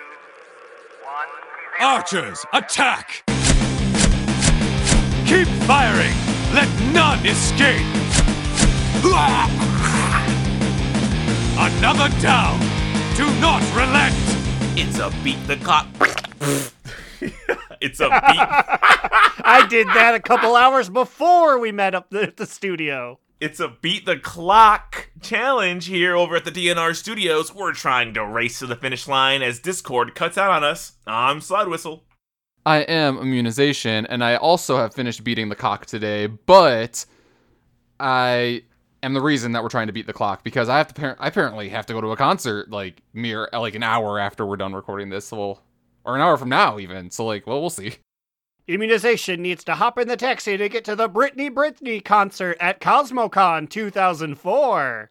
two, one. Archers, attack! Keep firing! Let none escape! Another down! Do not relent! It's a beat the cop. it's a beat. I did that a couple hours before we met up at the studio. It's a beat the clock challenge here over at the DNR studios. We're trying to race to the finish line as Discord cuts out on us. I'm Slide Whistle. I am immunization, and I also have finished beating the clock today, but I am the reason that we're trying to beat the clock because I have to. Par- I apparently have to go to a concert like mere like an hour after we're done recording this. So we'll, or an hour from now even. So like, well, we'll see. Immunization needs to hop in the taxi to get to the Britney Britney concert at CosmoCon 2004.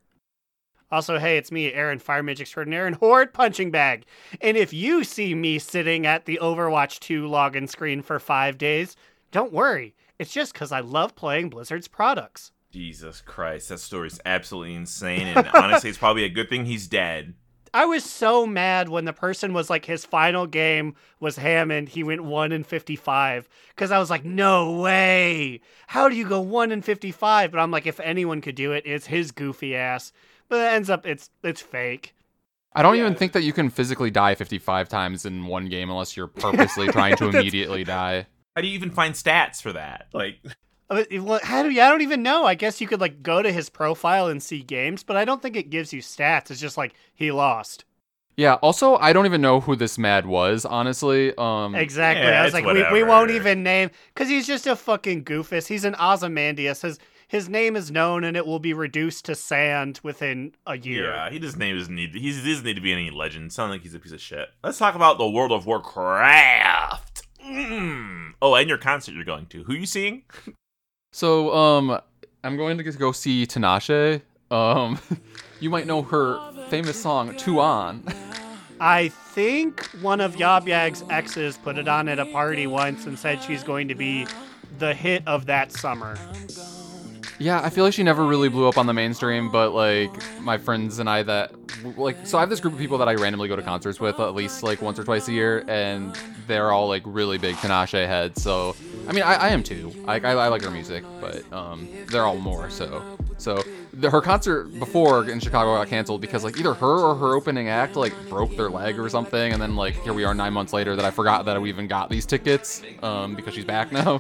Also, hey, it's me, Aaron, Fire Mage Extraordinaire, and Horde Punching Bag. And if you see me sitting at the Overwatch 2 login screen for five days, don't worry. It's just because I love playing Blizzard's products. Jesus Christ, that story's absolutely insane. And honestly, it's probably a good thing he's dead. I was so mad when the person was like, his final game was Hammond. He went 1 in 55. Because I was like, no way. How do you go 1 in 55? But I'm like, if anyone could do it, it's his goofy ass. But it ends up, it's it's fake. I don't even think that you can physically die 55 times in one game unless you're purposely trying to immediately die. How do you even find stats for that? Like, well, How do you, I don't even know. I guess you could like go to his profile and see games, but I don't think it gives you stats. It's just like he lost. Yeah. Also, I don't even know who this mad was. Honestly. Um. Exactly. Yeah, I was it's like, we, we won't even name because he's just a fucking goofus. He's an Ozymandias. His his name is known, and it will be reduced to sand within a year. yeah, he doesn't name doesn't need he doesn't need to be any legend. Sounds like he's a piece of shit. Let's talk about the World of Warcraft. Mm. Oh, and your concert you're going to. Who you seeing? So, um, I'm going to go see Tinashe. Um, you might know her famous song "2 On." I think one of Yab Yag's exes put it on at a party once and said she's going to be the hit of that summer. Yeah, I feel like she never really blew up on the mainstream, but like my friends and I that like so I have this group of people that I randomly go to concerts with at least like once or twice a year, and they're all like really big Tinashe heads. So I mean, I, I am too. I, I, I like her music, but um, they're all more so. So the, her concert before in Chicago got canceled because like either her or her opening act like broke their leg or something, and then like here we are nine months later that I forgot that we even got these tickets um, because she's back now.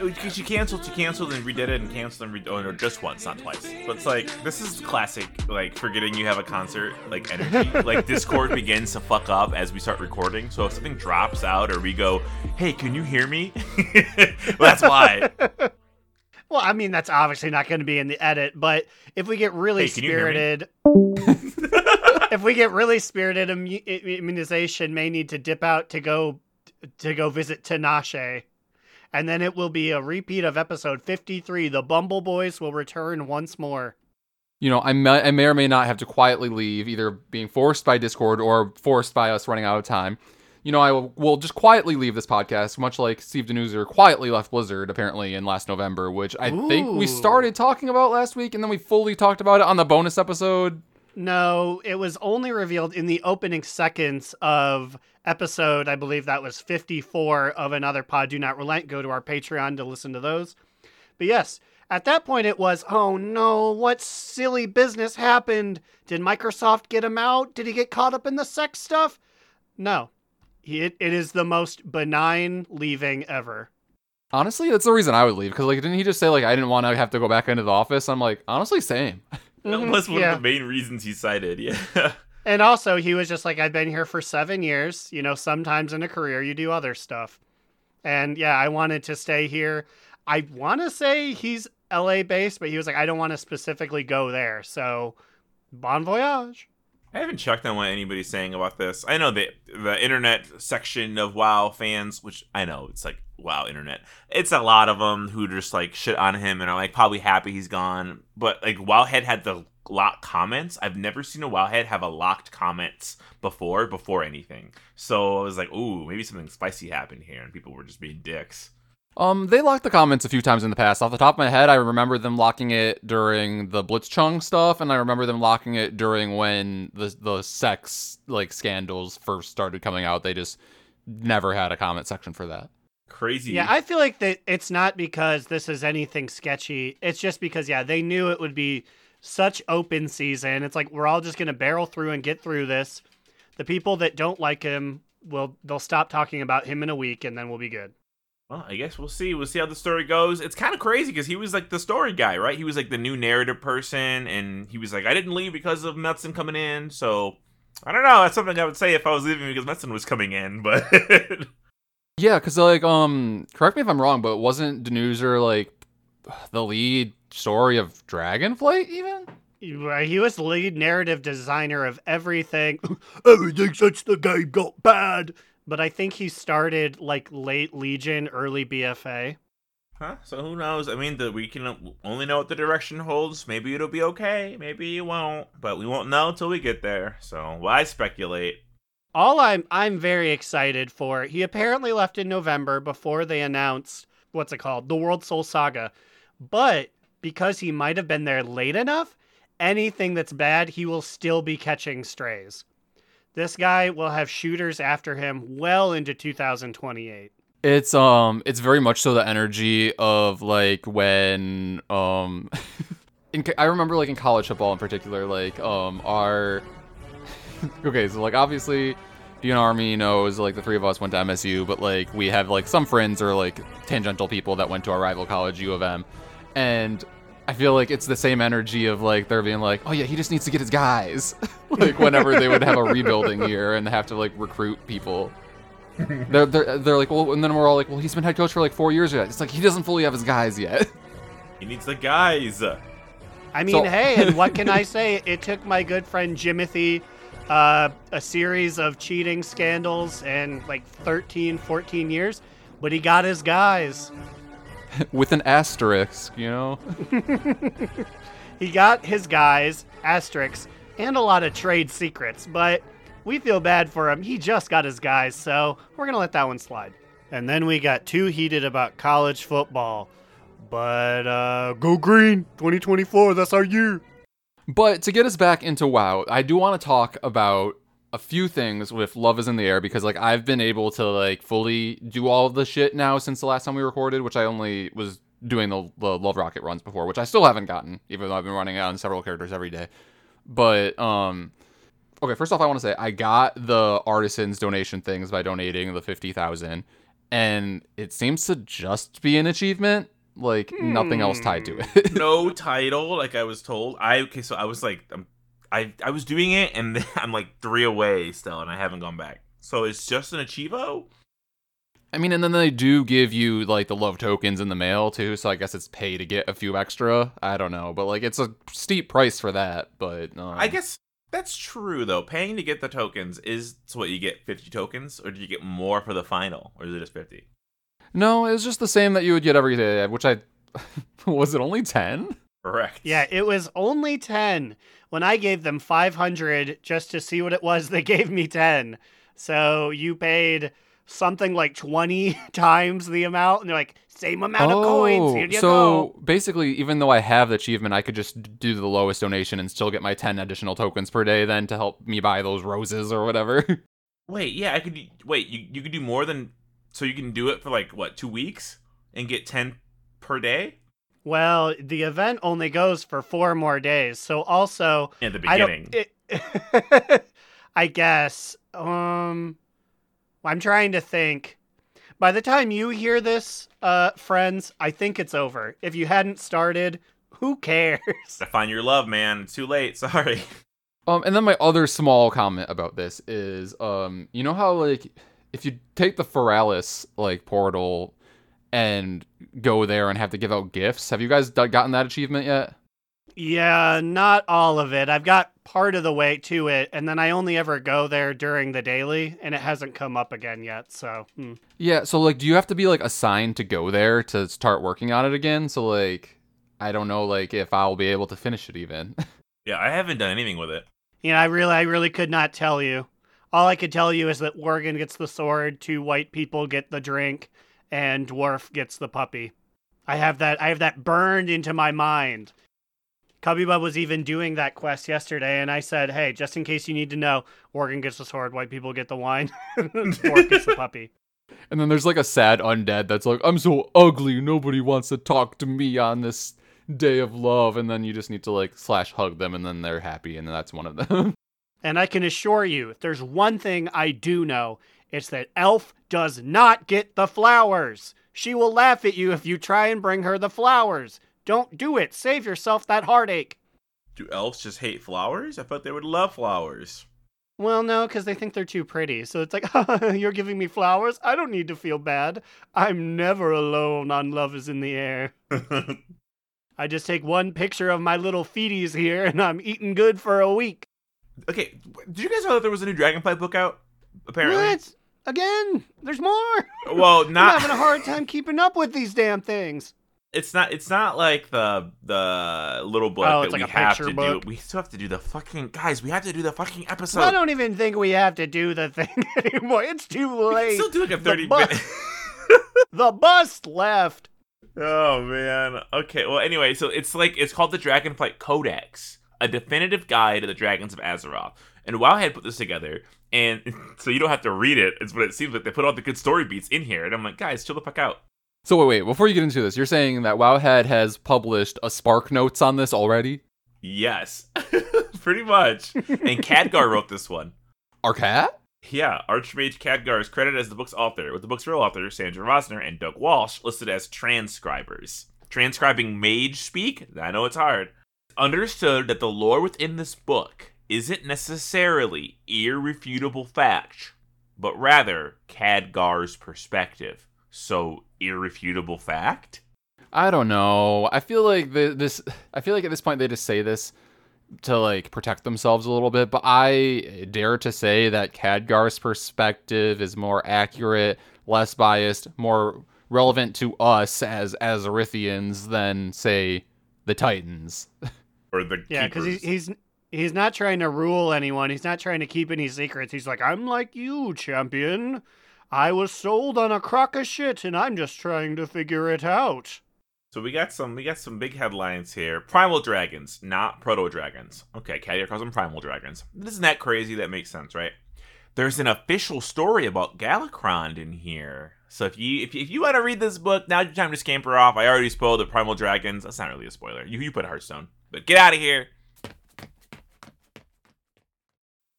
Oh, because she canceled, she canceled and redid it and canceled and redid oh, no, just once, not twice. But it's like this is classic, like forgetting you have a concert, like energy. like Discord begins to fuck up as we start recording. So if something drops out or we go, "Hey, can you hear me?" well, that's why. Well, I mean, that's obviously not going to be in the edit, but if we get really Hey, can you hear me? spirited, if we get really spirited, immu- immunization may need to dip out to go to go visit Tinashe, and then it will be a repeat of episode fifty-three. The Bumble Boys will return once more. you know, I may, I may or may not have to quietly leave, either being forced by Discord or forced by us running out of time. You know, I will, will just quietly leave this podcast, much like Steve Danuser quietly left Blizzard apparently in last November, which I think we started talking about last week, and then we fully talked about it on the bonus episode. No, it was only revealed in the opening seconds of episode, I believe that was 54 of another pod. Do not relent. Go to our Patreon to listen to those. But yes, at that point it was, oh no, what silly business happened? Did Microsoft get him out? Did he get caught up in the sex stuff? No. It, it is the most benign leaving ever. Honestly, that's the reason I would leave because like, didn't he just say like I didn't want to have to go back into the office? I'm like, honestly, same. That was one Yeah. of the main reasons he cited. Yeah. And also, he was just like, I've been here for seven years. You know, sometimes in a career, you do other stuff. And yeah, I wanted to stay here. I want to say he's LA based, but he was like, I don't want to specifically go there. So, bon voyage. I haven't checked on what anybody's saying about this. I know that the internet section of WoW fans, which I know it's like WoW internet, it's a lot of them who just like shit on him and are like probably happy he's gone. But like Wowhead had the locked comments. I've never seen a Wowhead have a locked comments before before anything. So I was like, ooh, maybe something spicy happened here, and people were just being dicks. Um, they locked the comments a few times in the past. Off the top of my head, I remember them locking it during the Blitzchung stuff, and I remember them locking it during when the the sex like scandals first started coming out. They just never had a comment section for that. Crazy. Yeah, I feel like that it's not because this is anything sketchy. It's just because yeah, they knew it would be such open season. It's like we're all just going to barrel through and get through this. The people that don't like him will they'll stop talking about him in a week and then we'll be good. Well, I guess we'll see. We'll see how the story goes. It's kind of crazy because he was like the story guy, right? He was like the new narrative person, and he was like, I didn't leave because of Metzen coming in. So I don't know. That's something I would say if I was leaving because Metzen was coming in, but Yeah, because like um, correct me if I'm wrong, but wasn't Danuser like the lead story of Dragonflight even? He was the lead narrative designer of everything. everything since the game got bad. But I think he started like late Legion, early BFA. huh? So who knows? I mean, the, we can only know what the direction holds. Maybe it'll be okay. Maybe it won't. But we won't know until we get there. So why speculate? All I'm I'm very excited for. He apparently left in November before they announced what's it called, the World Soul Saga. But because he might have been there late enough, anything that's bad, he will still be catching strays. This guy will have shooters after him well into 2028. It's um, it's very much so the energy of like when um, in, I remember like in college football in particular, like um, our okay, so like obviously. DNR Army knows like the three of us went to MSU, but like we have like some friends or like tangential people that went to our rival college, U of M, and I feel like it's the same energy of like they're being like, oh yeah, he just needs to get his guys. like whenever they would have a rebuilding year and they have to like recruit people. they're, they're, they're like, well, and then we're all like, well, he's been head coach for like four years yet. It's like he doesn't fully have his guys yet. He needs the guys. I mean, So- hey, and what can I say? It took my good friend Jimothy uh, a series of cheating scandals and like 13, 14 years, but he got his guys. With an asterisk, you know? He got his guys, asterisks, and a lot of trade secrets, but we feel bad for him. He just got his guys, so we're going to let that one slide. And then we got too heated about college football. But uh, go green 2024, that's our year. But to get us back into WoW, I do want to talk about a few things with Love is in the Air because like I've been able to like fully do all of the shit now since the last time we recorded, which I only was doing the, the Love Rocket runs before, which I still haven't gotten, even though I've been running on several characters every day. But um okay, first off I want to say I got the artisans donation things by donating the 50,000 and it seems to just be an achievement, like nothing else tied to it. no title, like I was told. I okay, so I was like, I'm, I I was doing it, and then I'm like three away still, and I haven't gone back. So it's just an achievo. I mean, and then they do give you like the love tokens in the mail too, so I guess it's pay to get a few extra. I don't know, but like it's a steep price for that. But um, I guess that's true though. Paying to get the tokens is so what you get 50 tokens, or do you get more for the final, or is it just 50? No, it was just the same that you would get every day. Which I was it only ten? Correct. Yeah, it was only 10. When I gave them 500 just to see what it was, they gave me 10. So you paid something like 20 times the amount, and they're like, same amount of coins. Here oh, you Oh, so go. basically, even though I have the achievement, I could just do the lowest donation and still get my ten additional tokens per day, then to help me buy those roses or whatever. Wait, yeah, I could. Wait, you you could do more than so you can do it for like what two weeks and get 10 per day Well, the event only goes for four more days. So also, in the beginning. don't. It, I guess. Um, I'm trying to think. By the time you hear this, uh, friends, I think it's over. If you hadn't started, who cares? to find your love, man. It's too late. Sorry. Um, and then my other small comment about this is, um, you know how like if you take the Feralis like portal and go there and have to give out gifts, have you guys d- gotten that achievement yet? Yeah, not all of it. I've got part of the way to it, and then I only ever go there during the daily, and it hasn't come up again yet. So, hmm. Yeah. So like, do you have to be like assigned to go there to start working on it again? So like, I don't know like if I'll be able to finish it even. Yeah, I haven't done anything with it. you know, I really, I really could not tell you. All I could tell you is that Worgen gets the sword, two white people get the drink, and Dwarf gets the puppy. I have that I have that burned into my mind. Cubby Bub was even doing that quest yesterday, and I said, "Hey, just in case you need to know, Worgen gets the sword, white people get the wine, Dwarf gets the puppy." And then there's like a sad undead that's like, I'm so ugly, nobody wants to talk to me on this day of love. And then you just need to like slash hug them, and then they're happy, and that's one of them. And I can assure you, if there's one thing I do know, it's that Elf does not get the flowers. She will laugh at you if you try and bring her the flowers. Don't do it. Save yourself that heartache. Do elves just hate flowers? I thought they would love flowers. Well, no, because they think they're too pretty. So it's like, you're giving me flowers? I don't need to feel bad. I'm never alone on Love is in the Air. I just take one picture of my little feeties here and I'm eating good for a week. Okay, did you guys know that there was a new Dragonfly book out? Apparently. What? Again? There's more? Well, I'm not having a hard time keeping up with these damn things. it's not it's not like the the little book Oh, that like we have to book. do. We still have to do the fucking guys. We have to do the fucking episode. I don't even think we have to do the thing anymore. It's too we late. still do like a The thirty bu- minute. the bus left. oh man. Okay. Well, anyway, so it's like it's called the Dragonflight Codex, a definitive guide to the dragons of Azeroth. And Wowhead put this together, and so you don't have to read it. It's what it seems like. They put all the good story beats in here, and I'm like, guys, chill the fuck out. so wait, wait, before you get into this, you're saying that Wowhead has published a Spark Notes on this already? Yes, pretty much. And Khadgar wrote this one. Our cat? Yeah, Archmage Khadgar is credited as the book's author, with the book's real author, Sandra Rosner, and Doug Walsh listed as transcribers. Transcribing mage speak? I know it's hard. Understood that the lore within this book isn't necessarily irrefutable fact, but rather Khadgar's perspective. So, irrefutable fact? I don't know. I feel like the, this. I feel like at this point they just say this to like protect themselves a little bit. But I dare to say that Khadgar's perspective is more accurate, less biased, more relevant to us as as than say the Titans. Or the Yeah, because he's, he's he's not trying to rule anyone. He's not trying to keep any secrets. He's like, I'm like you, champion. I was sold on a crock of shit, and I'm just trying to figure it out. So we got some we got some big headlines here. Primal dragons, not proto dragons. Okay, Khadgar calls them primal dragons. Isn't that crazy? That makes sense, right? There's an official story about Galakrond in here. So if you if you, if you want to read this book, now's your time to scamper off. I already spoiled the primal dragons. That's not really a spoiler. You you put Hearthstone, but get out of here.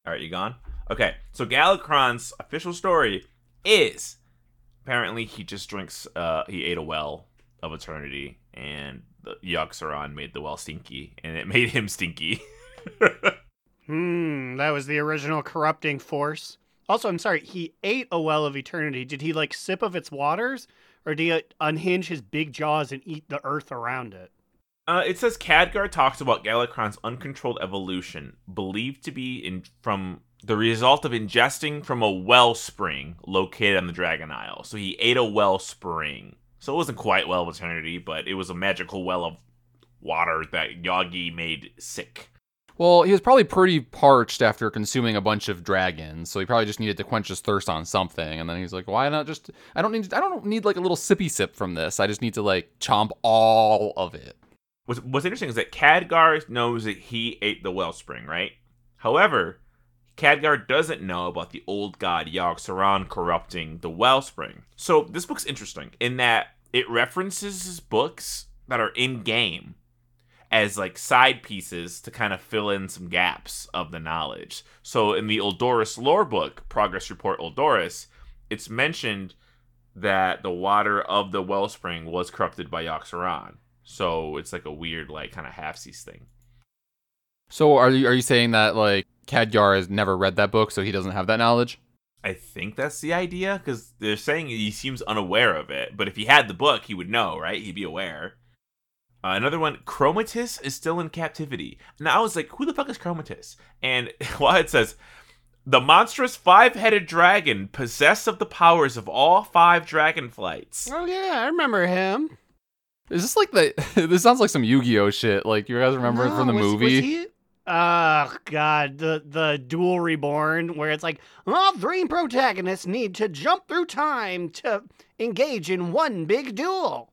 All right, you gone? Okay, so Galakrond's official story is apparently he just drinks. Uh, he ate a well of eternity, and the Yogg-Saron made the well stinky, and it made him stinky. Hmm, that was the original corrupting force. Also, I'm sorry, he ate a well of eternity. Did he like sip of its waters, or did he unhinge his big jaws and eat the earth around it? Uh, it says Khadgar talks about Galakrond's uncontrolled evolution, believed to be in from the result of ingesting from a wellspring located on the Dragon Isle. So he ate a wellspring. So it wasn't quite well of eternity, but it was a magical well of water that Yagi made sick. Well, he was probably pretty parched after consuming a bunch of dragons, so he probably just needed to quench his thirst on something. And then he's like, "Why not just? I don't need. I don't need like a little sippy sip from this. I just need to like chomp all of it." What's, what's interesting is that Khadgar knows that he ate the wellspring, right? However, Khadgar doesn't know about the old god Yogg-Saron corrupting the wellspring. So this book's interesting in that it references books that are in game as like side pieces to kind of fill in some gaps of the knowledge. So in the Oldoris lore book, Progress Report Oldoris, it's mentioned that the water of the wellspring was corrupted by Yogg-Saron. So it's like a weird, like kind of halfsies thing. So are you are you saying that like Khadgar has never read that book, so he doesn't have that knowledge? I think that's the idea because they're saying he seems unaware of it. But if he had the book, he would know, right? He'd be aware. Uh, another one, Chromatus is still in captivity. Now I was like, who the fuck is Chromatus? And while it says, the monstrous five-headed dragon possessed of the powers of all five dragon flights. Oh yeah, I remember him. Is this like the? this sounds like some Yu-Gi-Oh shit. Like you guys remember it from the was- movie? Was he, Oh God, the the dual reborn, where it's like all three protagonists need to jump through time to engage in one big duel.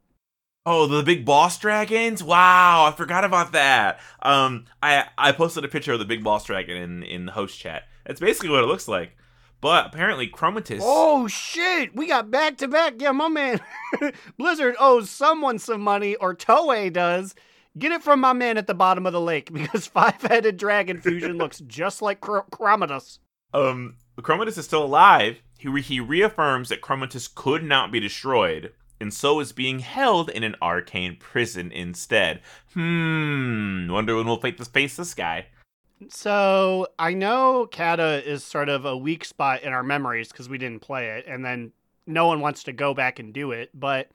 Oh, the big boss dragons! Wow, I forgot about that. Um, I I posted a picture of the big boss dragon in in the host chat. That's basically what it looks like. But apparently, Chromatus. Oh shit, we got back to back. Yeah, my man, Blizzard owes someone some money, or Toei does. Get it from my man at the bottom of the lake because five-headed dragon fusion looks just like Chro- Chromatus. Um, Chromatus is still alive. He re- he reaffirms that Chromatus could not be destroyed, and so is being held in an arcane prison instead. Hmm. Wonder when we'll face this face this guy. So I know Cata is sort of a weak spot in our memories because we didn't play it, and then no one wants to go back and do it. But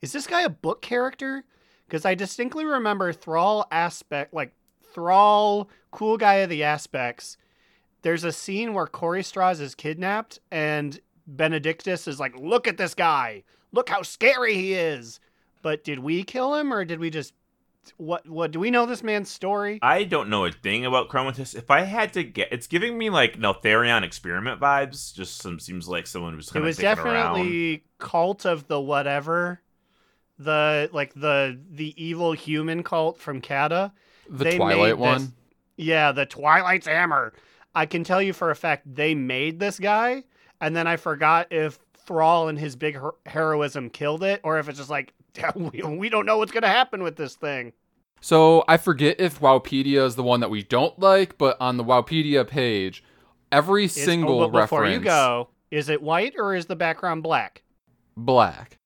is this guy a book character? Because I distinctly remember Thrall aspect, like Thrall, cool guy of the aspects. There's a scene where Korialstrasz is kidnapped, and Benedictus is like, "Look at this guy! Look how scary he is!" But did we kill him, or did we just what? What do we know this man's story? I don't know a thing about Chromatus. If I had to get, it's giving me like Neltharion experiment vibes. Just some seems like someone was it kind of was dicking around. definitely cult of the whatever the like the the evil human cult from Cata. The They Twilight made this- one. Yeah, the Twilight's hammer. I can tell you for a fact they made this guy, and then I forgot if Thrall and his big her- heroism killed it, or if it's just like we, we don't know what's gonna happen with this thing. So I forget if Wowpedia is the one that we don't like, but on the Wowpedia page, every Is- oh, single before reference you go, is it white or is the background black? black.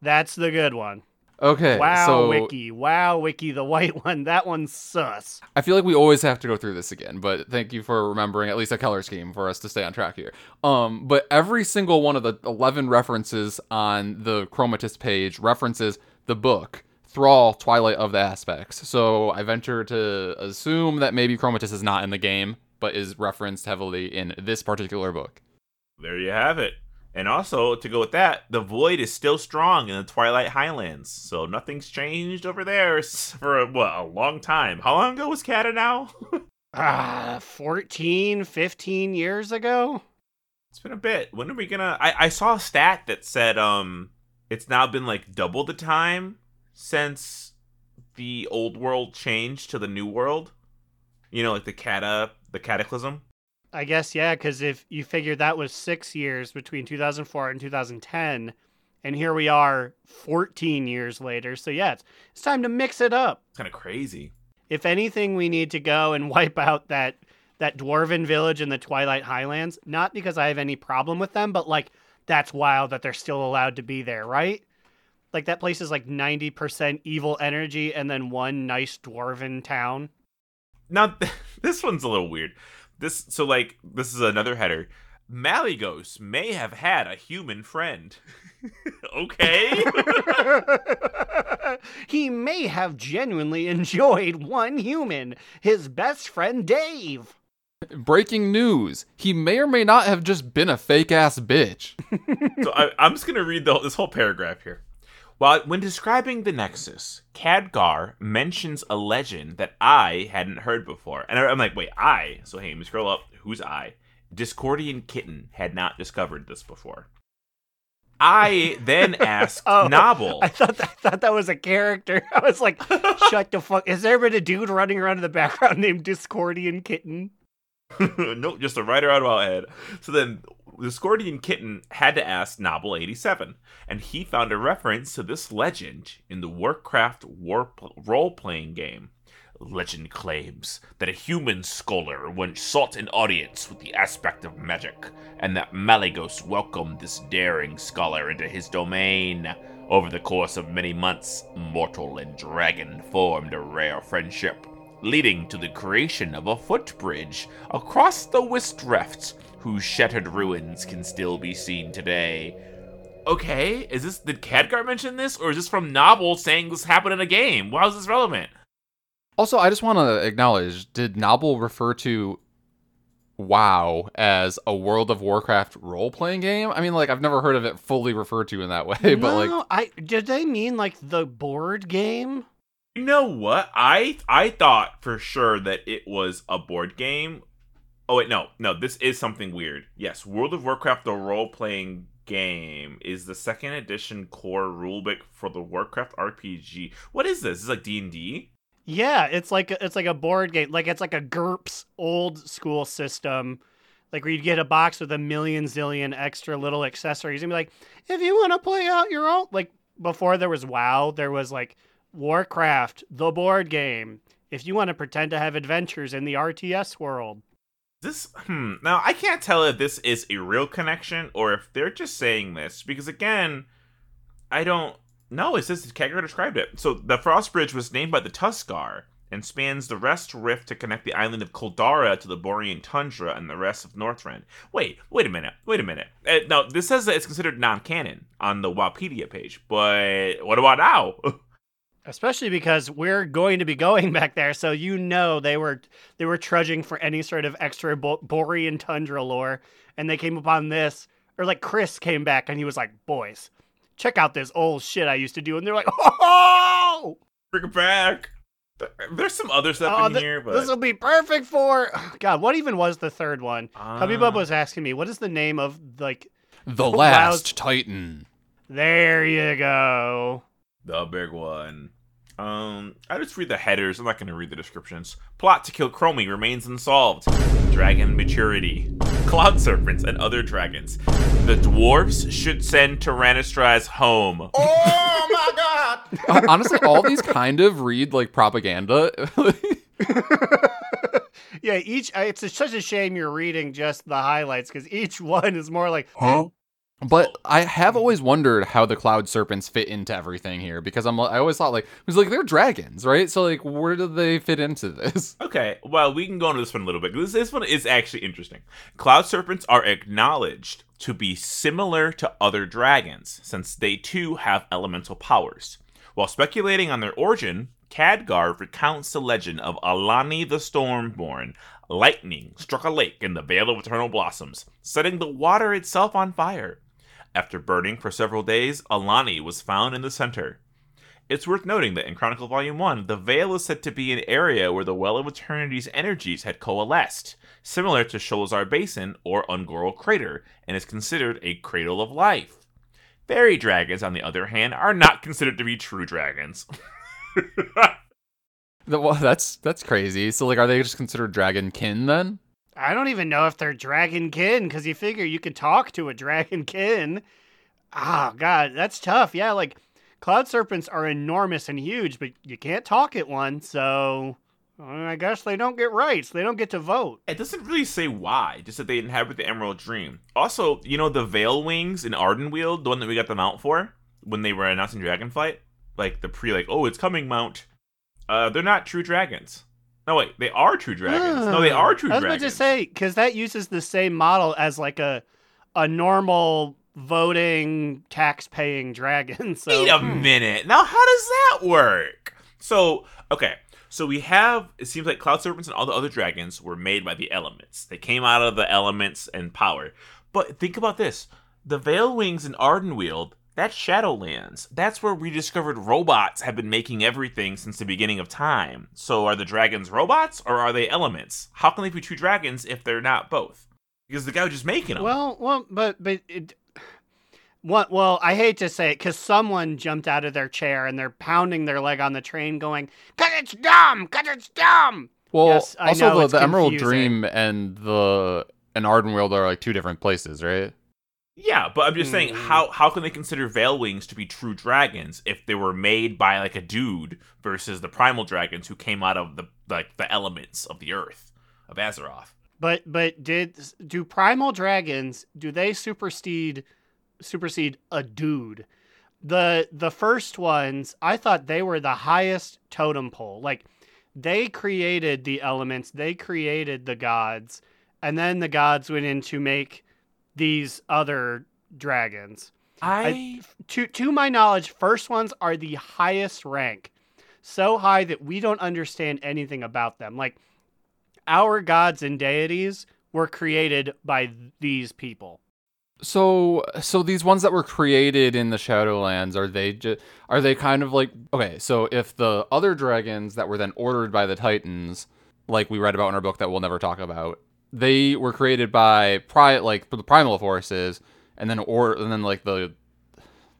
That's the good one. Okay, wow, so wiki. Wow, wiki. The white one. That one's sus. I feel like we always have to go through this again, but thank you for remembering at least a color scheme for us to stay on track here. Um, but every single one of the 11 references on the Chromatus page references the book Thrall, Twilight of the Aspects. So I venture to assume that maybe Chromatus is not in the game, but is referenced heavily in this particular book. There you have it. And also, to go with that, the void is still strong in the Twilight Highlands, so nothing's changed over there for a, what a long time. How long ago was Cata now? Ah, 14, 15 years ago? it's been a bit. When are we gonna? I, I saw a stat that said um it's now been like double the time since the old world changed to the new world. You know, like the Cata, the Cataclysm. I guess, yeah, because if you figure that was six years between 2004 and 2010, and here we are 14 years later. So, yeah, it's, it's time to mix it up. It's kind of crazy. If anything, we need to go and wipe out that that dwarven village in the Twilight Highlands. Not because I have any problem with them, but like that's wild that they're still allowed to be there, right? Like that place is like 90% evil energy and then one nice dwarven town. Now, this one's a little weird. This so like this is another header. Malygos may have had a human friend. okay. he may have genuinely enjoyed one human, his best friend Dave. Breaking news! He may or may not have just been a fake ass bitch. so I, I'm just gonna read the, this whole paragraph here. While when describing the Nexus, Khadgar mentions a legend that I hadn't heard before, and I'm like, wait, I? So hey, let me scroll up. Who's I? Discordian Kitten had not discovered this before. I then asked Oh, Nobble. I thought that, I thought that was a character. I was like, shut the fuck. Has there been a dude running around in the background named Discordian Kitten? nope, just a writer out of head. So then Discordian Kitten had to ask Nobble 87, and he found a reference to this legend in the Warcraft war role playing game. Legend claims that a human scholar once sought an audience with the aspect of magic, and that Malygos welcomed this daring scholar into his domain. Over the course of many months, mortal and dragon formed a rare friendship leading to the creation of a footbridge across the Westrift, whose shattered ruins can still be seen today. Okay, is this did Khadgar mention this, or is this from Nobble saying this happened in a game? Why is this relevant? Also, I just want to acknowledge did Nobble refer to WoW as a World of Warcraft role playing game? I mean, like, I've never heard of it fully referred to in that way, but like, no, I did they mean like the board game? You know what? I I thought for sure that it was a board game. Oh wait, no, no. This is something weird. Yes, World of Warcraft: The Role Playing Game is the second edition core rulebook for the Warcraft RPG. What is this? Is like D and D? Yeah, it's like it's like a board game. Like it's like a GURPS old school system. Like where you'd get a box with a million zillion extra little accessories and be like, if you want to play out your own like before there was WoW, there was like Warcraft, the board game. If you want to pretend to have adventures in the RTS world. This hmm. Now I can't tell if this is a real connection or if they're just saying this because again, I don't know. It says Kagero described it. So the Frost Bridge was named by the Tuskarr and spans the Rest Rift to connect the island of Coldarra to the Borean tundra and the rest of Northrend. Wait, wait a minute, wait a minute. Uh, this says that it's considered non-canon on the Wowpedia page, but what about now? Especially because we're going to be going back there, so you know they were they were trudging for any sort of extra Bo- Borean tundra lore, and they came upon this, or like Chris came back and he was like, "Boys, check out this old shit I used to do," and they're like, "Oh, bring it back." There's some other stuff oh, in th- here, but this will be perfect for." God, what even was the third one? Cubby Bub Uh, was asking me, "What is the name of like?" The Wow. last Titan. There you go. The big one. Um, I just read the headers. I'm not going to read the descriptions. Plot to kill Chromie remains unsolved. Dragon maturity. Cloud serpents and other dragons. The dwarves should send Tyranastrasz home. Oh my god! Honestly, all these kind of read like propaganda. yeah, each uh, it's such a shame you're reading just the highlights because each one is more like Huh? But I have always wondered how the cloud serpents fit into everything here because I'm I always thought like it was like they're dragons, right? So like where do they fit into this? Okay, well, we can go into this one a little bit. This, this one is actually interesting. Cloud serpents are acknowledged to be similar to other dragons, since they too have elemental powers. While speculating on their origin, Khadgar recounts the legend of Alani the Stormborn. Lightning struck a lake in the Vale of Eternal Blossoms, setting the water itself on fire. After burning for several days, Alani was found in the center. It's worth noting that in Chronicle Volume 1, the Vale is said to be an area where the Well of Eternity's energies had coalesced, similar to Sholazar Basin or Un'Goro Crater, and is considered a cradle of life. Fairy dragons, on the other hand, are not considered to be true dragons. Well, that's that's crazy. So like, are they just considered dragon kin then? I don't even know if they're dragonkin because you figure you could talk to a dragonkin. Oh god, that's tough. Yeah, like cloud serpents are enormous and huge, but you can't talk at one, so uh, I guess they don't get rights. They don't get to vote. It doesn't really say why, just that they inhabit the Emerald Dream. Also, you know the Veil Wings in Ardenweald, the one that we got the mount for when they were announcing Dragonflight, like the pre, like oh it's coming mount. Uh, they're not true dragons. No wait, they are true dragons. no, they are true I was dragons. about to say because that uses the same model as like a a normal voting tax paying dragon. So Wait a hmm. minute. Now, how does that work? So, okay. So we have, it seems like Cloud Serpents and all the other dragons were made by the elements. They came out of the elements and power. But think about this the Veil Wings in Ardenweald, that's Shadowlands. That's where we discovered robots have been making everything since the beginning of time. So are the dragons robots or are they elements? How can they be two dragons if they're not both? Because the guy was just making them. Well, well, but but it, what? Well, I hate to say it because someone jumped out of their chair and they're pounding their leg on the train, going, "Cause it's dumb, cause it's dumb." Well, Yes, I know, also the, the Emerald. Dream and the and Ardenweald are like two different places, right? Yeah, but I'm just saying, Hmm. how how can they consider Veil Wings to be true dragons if they were made by like a dude versus the primal dragons who came out of the like the elements of the earth of Azeroth? But but did do primal dragons do they supersede supersede a dude? The the first ones, I thought they were the highest totem pole. Like they created the elements, they created the gods, and then the gods went in to make these other dragons. I, To to my knowledge, first ones are the highest rank. So high that we don't understand anything about them. Like our gods and deities were created by these people. So, so these ones that were created in the Shadowlands are they just are they kind of like okay? So if the other dragons that were then ordered by the Titans, like we read about in our book that we'll never talk about, they were created by pri like the primal forces, and then or and then like the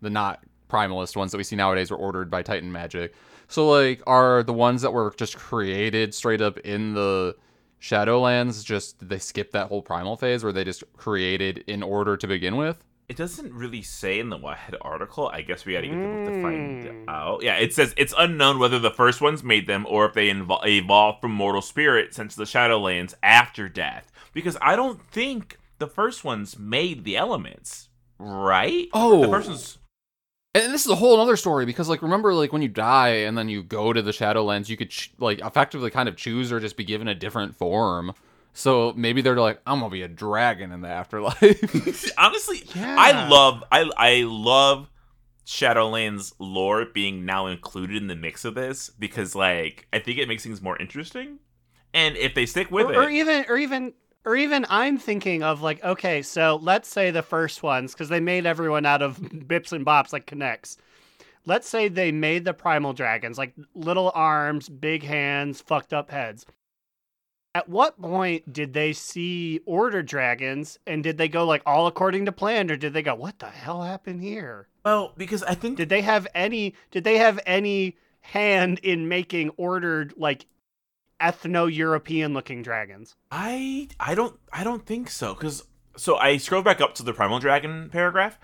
the not primalist ones that we see nowadays were ordered by Titan magic. So like are the ones that were just created straight up in the Shadowlands just they skip that whole primal phase where they just created in order to begin with? It doesn't really say in the Wowhead article. I guess we got to get the book to Hmm. find out. Yeah, it says it's unknown whether the first ones made them or if they invo- evolved from mortal spirits since the Shadowlands after death. Because I don't think the first ones made the elements, right? Oh. the first ones. And this is a whole other story because like remember like when you die and then you go to the Shadowlands, you could ch- like effectively kind of choose or just be given a different form. So maybe they're like, I'm gonna be a dragon in the afterlife. Honestly, Yeah. I love I I love Shadowlands lore being now included in the mix of this because like I think it makes things more interesting. And if they stick with or, it, or even or even or even I'm thinking of like okay, so let's say the first ones because they made everyone out of bips and bops like connects. Let's say they made the primal dragons like little arms, big hands, fucked up heads. At what point did they see order dragons and did they go like all according to plan or did they go what the hell happened here? well, because I think Did they have any did they have any hand in making ordered like ethno-European looking dragons? I I don't I don't think so because so I scrolled back up to the primal dragon paragraph.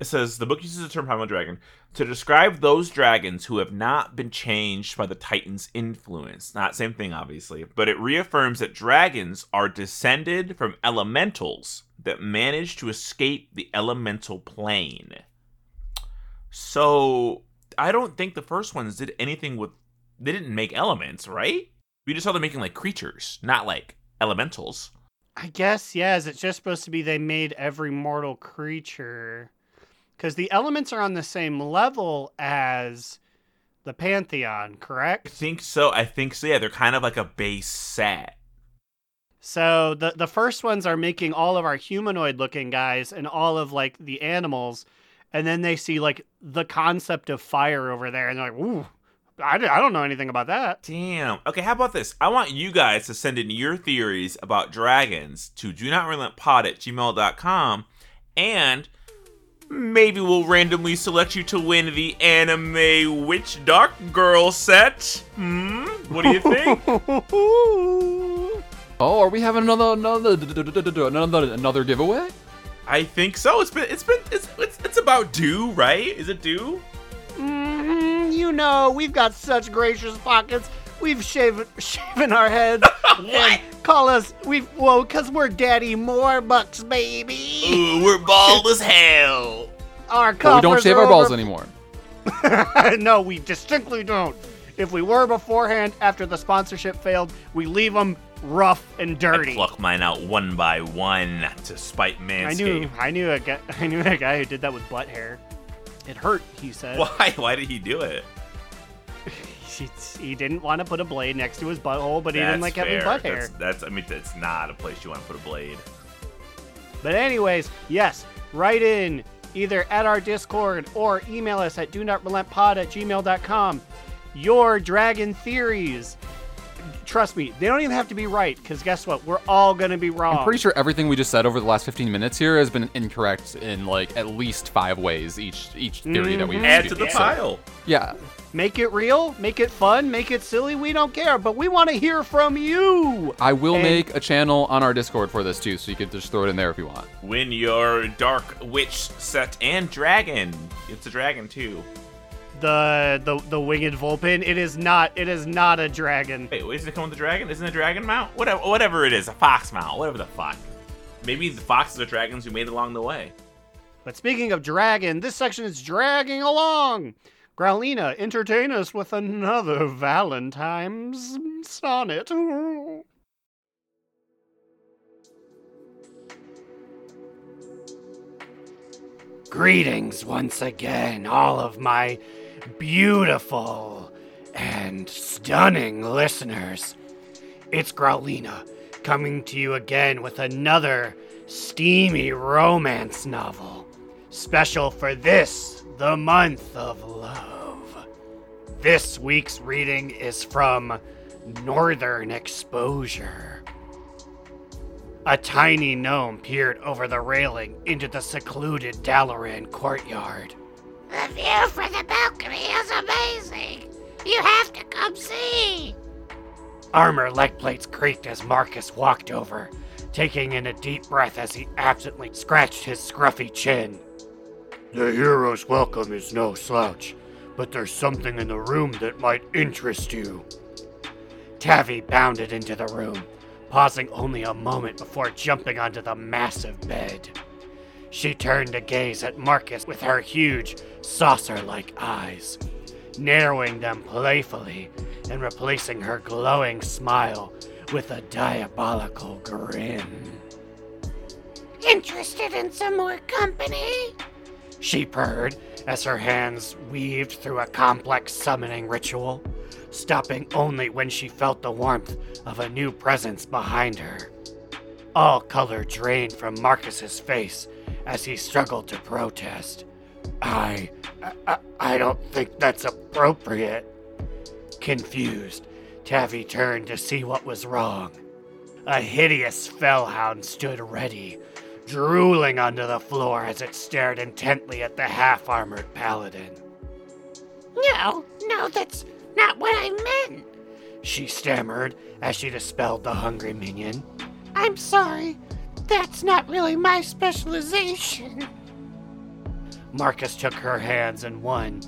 It says the book uses the term primal dragon to describe those dragons who have not been changed by the Titan's influence. Not same thing, obviously, but it reaffirms that dragons are descended from elementals that managed to escape the elemental plane. So I don't think the first ones did anything with. They didn't make elements, right? We just saw them making like creatures, not like elementals. I guess, yeah. Is it just supposed to be they made every mortal creature? Because the elements are on the same level as the Pantheon, correct? I think so. I think so. Yeah, they're kind of like a base set. So the the first ones are making all of our humanoid looking guys and all of like the animals, and then they see like the concept of fire over there, and they're like, "Ooh, I, I don't know anything about that." Damn. Okay, how about this? I want you guys to send in your theories about dragons to do not relent pod at gmail.com and maybe we'll randomly select you to win the anime Witch Dark Girl set. Hmm? What do you think? oh, are we having another another another another giveaway? I think so. It's been it's been it's it's, it's about due, right? Is it due? hmm you know, we've got such gracious pockets. We've shaven shaven our heads and call us we well because we're daddy more bucks, baby. Ooh, we're bald as hell. Our But we don't shave our balls over- anymore. no, we distinctly don't. If we were beforehand, after the sponsorship failed, we leave them rough and I dirty. pluck mine out one by one to spite Manscaped. I knew, I knew a guy, I knew a guy who did that with butt hair. It hurt, he said. Why? Why did he do it? He, he didn't want to put a blade next to his butthole, but he didn't like having fair. butt hair. That's, that's I mean that's not a place you want to put a blade. But anyways, yes, write in either at our Discord or email us at do not relent pod at gmail.com. Your dragon theories. Trust me, they don't even have to be right, because guess what? We're all gonna be wrong. I'm pretty sure everything we just said over the last 15 minutes here has been incorrect in like at least five ways each each theory that we've Mm-hmm. Add to the so- pile. Yeah, Make it real, make it fun, make it silly. We don't care, but we want to hear from you. I will And- make a channel on our Discord for this too, so you can just throw it in there if you want. Win your dark witch set and dragon. It's a dragon too. The the the winged Vulpin. It is not. It is not a dragon. Wait, isn't it come with the dragon? Isn't a dragon mount? Whatever, whatever it is, a fox mount, whatever the fuck. Maybe the foxes are dragons we made along the way. But speaking of dragon, this section is dragging along. Growliina, entertain us with another Valentine's sonnet. Greetings once again, all of my beautiful and stunning listeners. It's Growliina coming to you again with another steamy romance novel. Special for this, the month of love. This week's reading is from Northern Exposure. A tiny gnome peered over the railing into the secluded Dalaran courtyard. The view from the balcony is amazing. You have to come see. Armor leg plates creaked as Marcus walked over, taking in a deep breath as he absently scratched his scruffy chin. The hero's welcome is no slouch, but there's something in the room that might interest you. Tavi bounded into the room, pausing only a moment before jumping onto the massive bed. She turned to gaze at Marcus with her huge, saucer like eyes, narrowing them playfully and replacing her glowing smile with a diabolical grin. Interested in some more company? She purred as her hands weaved through a complex summoning ritual, stopping only when she felt the warmth of a new presence behind her. All color drained from Marcus's face as he struggled to protest. I, I, I don't think that's appropriate. Confused, Taffy turned to see what was wrong. A hideous felhound stood ready, drooling onto the floor as it stared intently at the half armored paladin. No, no, that's not what I meant. She stammered as she dispelled the hungry minion. I'm sorry. That's not really my specialization. Marcus took her hands in one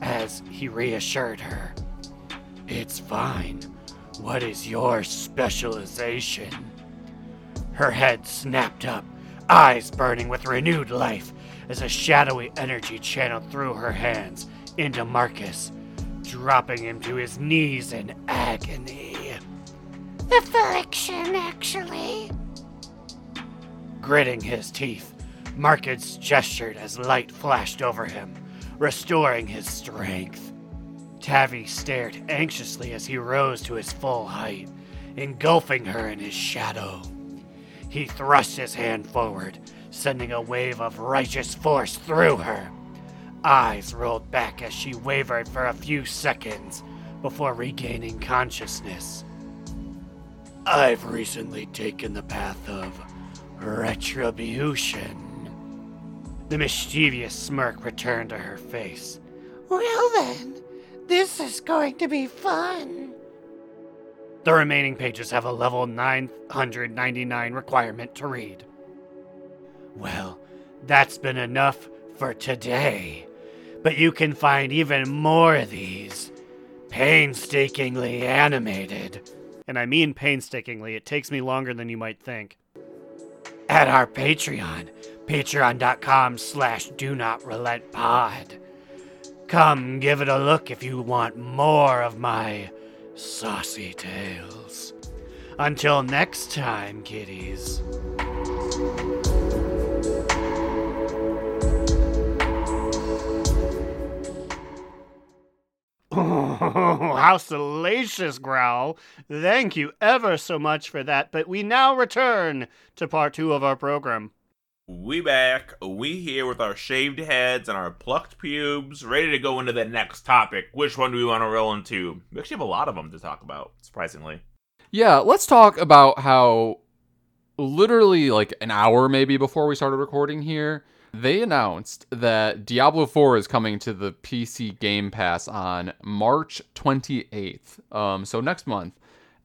as he reassured her. It's fine. What is your specialization? Her head snapped up, eyes burning with renewed life as a shadowy energy channeled through her hands into Marcus, dropping him to his knees in agony. Affliction, actually. Gritting his teeth, Marcus gestured as light flashed over him, restoring his strength. Tavi stared anxiously as he rose to his full height, engulfing her in his shadow. He thrust his hand forward, sending a wave of righteous force through her. Eyes rolled back as she wavered for a few seconds before regaining consciousness. I've recently taken the path of retribution. The mischievous smirk returned to her face. Well then, this is going to be fun. The remaining pages have a level 999 requirement to read. Well, that's been enough for today. But you can find even more of these. Painstakingly animated. And I mean painstakingly, it takes me longer than you might think. At our Patreon, patreon.com slash do not relent pod. Come give it a look if you want more of my saucy tales. Until next time, kiddies. Oh, how salacious, Growl. Thank you ever so much for that. But we now return to part two of our program. We back. We here with our shaved heads and our plucked pubes, ready to go into the next topic. Which one do we want to roll into? We actually have a lot of them to talk about, surprisingly. Yeah, let's talk about how literally like an hour maybe before we started recording here, they announced that Diablo 4 is coming to the PC Game Pass on March 28th. Um, so next month.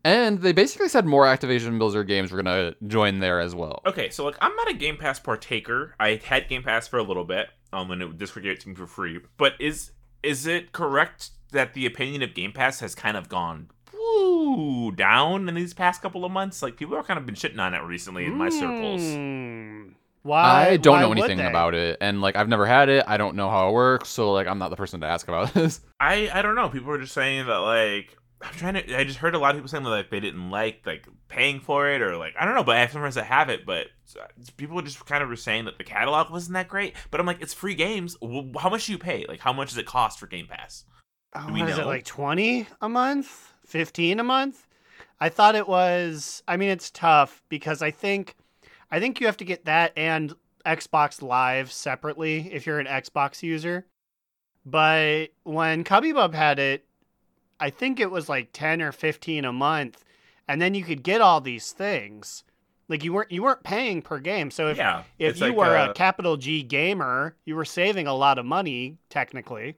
And they basically said more Activision Blizzard games were going to join there as well. Okay, so like I'm not a Game Pass partaker. I had Game Pass for a little bit, um, when it Discord gave it to me for free. But is is it correct that the opinion of Game Pass has kind of gone woo, down in these past couple of months? Like people are kind of been shitting on it recently in my circles. Why? I don't why know anything about it, and like I've never had it. I don't know how it works, so like I'm not the person to ask about this. I I don't know. People are just saying that like I'm trying to. I just heard a lot of people saying that like they didn't like like paying for it or like I don't know. But I have some friends that have it, but uh, people just kind of were saying that the catalog wasn't that great. But I'm like, it's free games. Well, how much do you pay? Like, how much does it cost for Game Pass? Oh, Do we what is it like 20 a month 15 a month i thought it was i mean it's tough because i think I think you have to get that and Xbox Live separately if you're an Xbox user. But when Cubby Bub had it, I think it was like 10 or 15 a month and then you could get all these things. Like you weren't you weren't paying per game. So if yeah. if you like, were uh, a capital G gamer, you were saving a lot of money technically.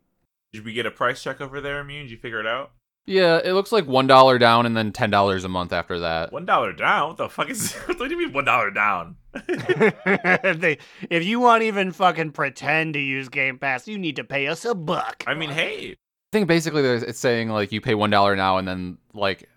Did we get a price check over there, Immune? Did you figure it out? Yeah, it looks like one dollar down and then ten dollars a month after that. One dollar down? What the fuck is what do you mean one dollar down? if, they, if you want even fucking pretend to use Game Pass, you need to pay us a buck. I mean, hey. I think basically it's saying like you pay one dollar now and then like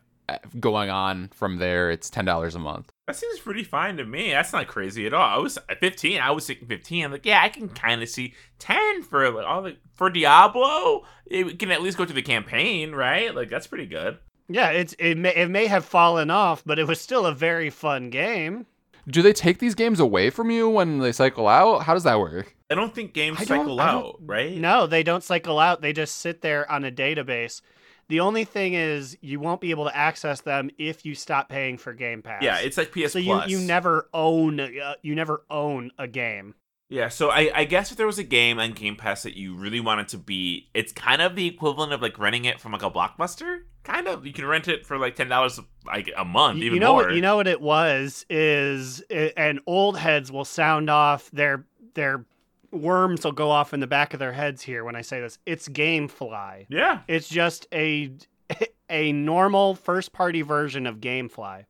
going on from there it's ten dollars a month. That seems pretty fine to me. That's not crazy at all. I was at 15. I was thinking 15. I'm like, yeah, I can kind of see 10 for like all the for Diablo. It can at least go to the campaign, right? Like that's pretty good. Yeah, it's it may it may have fallen off, but it was still a very fun game. Do they take these games away from you when they cycle out? How does that work? I don't think games I cycle out, right? No, they don't cycle out. They just sit there on a database. The only thing is you won't be able to access them if you stop paying for Game Pass. Yeah, it's like PS so you Plus. you never own uh, you never own a game. Yeah, so I, I guess if there was a game on Game Pass that you really wanted to be, it's kind of the equivalent of like renting it from like a blockbuster. Kind of, you can rent it for like ten dollars like a month, You- even you know more. what you know what it was is i- and old heads will sound off their their worms will go off in the back of their heads here when I say this. It's GameFly. Yeah, It's just a a normal first party version of GameFly.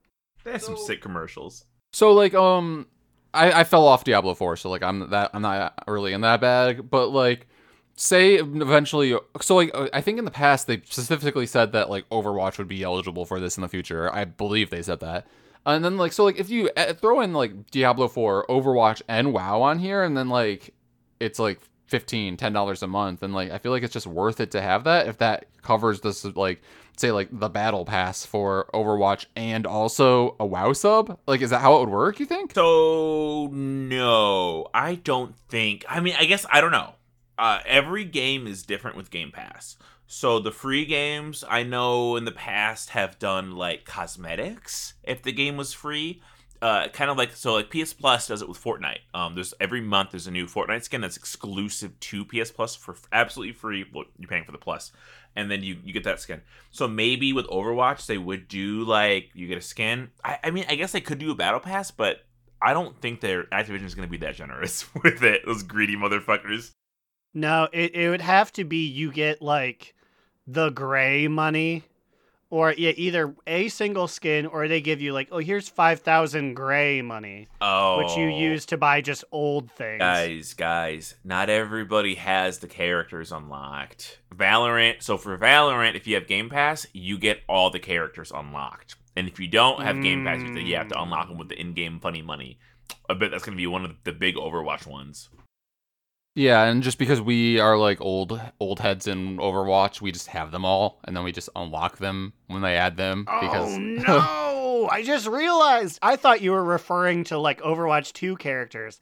they have some sick commercials. So like um I, I fell off Diablo 4, so like I'm that I'm not really in that bag, but like say eventually so like I think in the past they specifically said that like Overwatch would be eligible for this in the future. I believe they said that. And then like so like if you uh, throw in like Diablo 4, Overwatch and WoW on here and then like it's like 15 10 dollars a month and like I feel like it's just worth it to have that if that covers this like say like the battle pass for Overwatch and also a WoW sub? Like is that how it would work, you think? So no, I don't think. I mean, I guess I don't know. Uh, every game is different with Game Pass. So the free games I know in the past have done like cosmetics if the game was free. Uh, kind of like so like PS Plus does it with Fortnite. Um, there's every month there's a new Fortnite skin that's exclusive to PS Plus for absolutely free. Well, you're paying for the Plus, and then you you get that skin. So maybe with Overwatch they would do like you get a skin. I, I mean I guess they could do a battle pass, but I don't think their Activision is going to be that generous with it. Those greedy motherfuckers. No, it, it would have to be you get like the gray money or yeah, either a single skin or they give you like, oh, here's 5,000 gray money, Oh, which you oh. use to buy just old things. Guys, guys, not everybody has the characters unlocked. Valorant, so for Valorant, if you have Game Pass, you get all the characters unlocked. And if you don't have Game Pass, you have to- you have to unlock them with the in-game funny money. I bet that's going to be one of the big Overwatch ones. Yeah, and just because we are like old old heads in Overwatch, we just have them all and then we just unlock them when they add them oh, because Oh no! I just realized. I thought you were referring to like Overwatch 2 characters.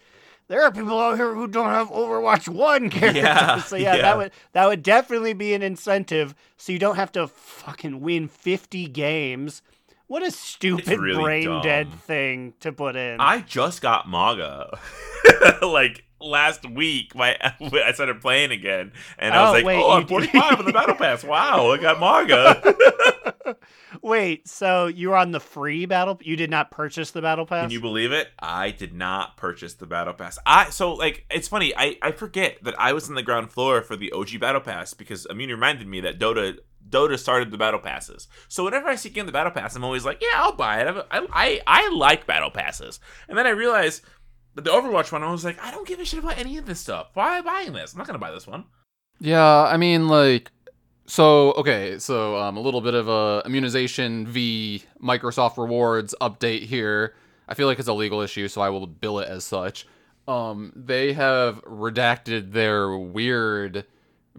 There are people out here who don't have Overwatch 1 characters. Yeah, so yeah, yeah. that would that would definitely be an incentive so you don't have to fucking win 50 games. What a stupid really brain dead thing to put in. I just got Mauga like last week. My I started playing again, and I was Oh, like, wait, "Oh, I'm 45 on the Battle Pass. Wow, I got Mauga." Wait, so you were on the free battle you did not purchase the battle pass? Can you believe it? I did not purchase the battle pass. I so like it's funny. I I forget that I was in the ground floor for the OG battle pass because Amin reminded me that Dota Dota started the battle passes. So whenever I see again the battle pass, I'm always like, yeah, I'll buy it. I I I, I like battle passes. And then I realized that the Overwatch one, I was like, I don't give a shit about any of this stuff. Why am I buying this? I'm not gonna buy this one. Yeah, I mean, like, so okay, so um, a little bit of a immunization v Microsoft rewards update here. I feel like it's a legal issue, so I will bill it as such. Um, they have redacted their weird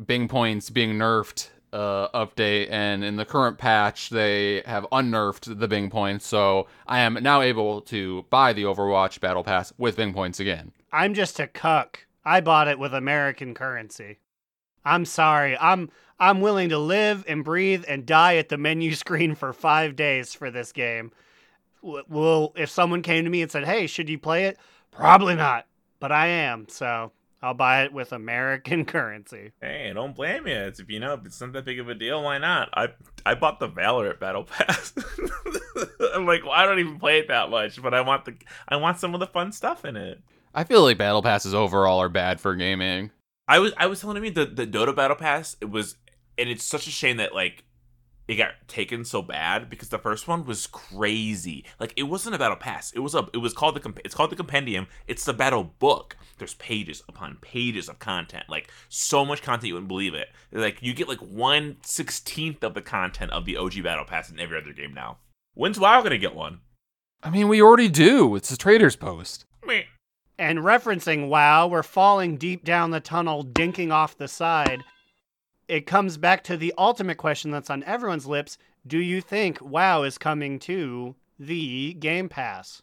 Bing points being nerfed uh, update, and in the current patch, they have unnerfed the Bing points. So I am now able to buy the Overwatch Battle Pass with Bing points again. I'm just a cuck. I bought it with American currency. I'm sorry. I'm I'm willing to live and breathe and die at the menu screen for 5 days for this game. Well, if someone came to me and said, "Hey, should you play it?" Probably not, but I am, so I'll buy it with American currency. Hey, don't blame you. It's if you know if it's not that big of a deal, why not? I I bought the Valorant Battle Pass. I'm like, well, I don't even play it that much, but I want the I want some of the fun stuff in it. I feel like battle passes overall are bad for gaming. I was I was telling me the the Dota Battle Pass it was and it's such a shame that like it got taken so bad because the first one was crazy. Like it wasn't a battle pass. It was a it was called the it's called the compendium. It's the battle book. There's pages upon pages of content. Like so much content you wouldn't believe it. Like you get like one sixteenth of the content of the OG battle pass in every other game now. When's WoW gonna get one? I mean, we already do. It's a trader's post. Meh. And referencing WoW, we're falling deep down the tunnel, dinking off the side. It comes back to the ultimate question that's on everyone's lips. Do you think WoW is coming to the Game Pass?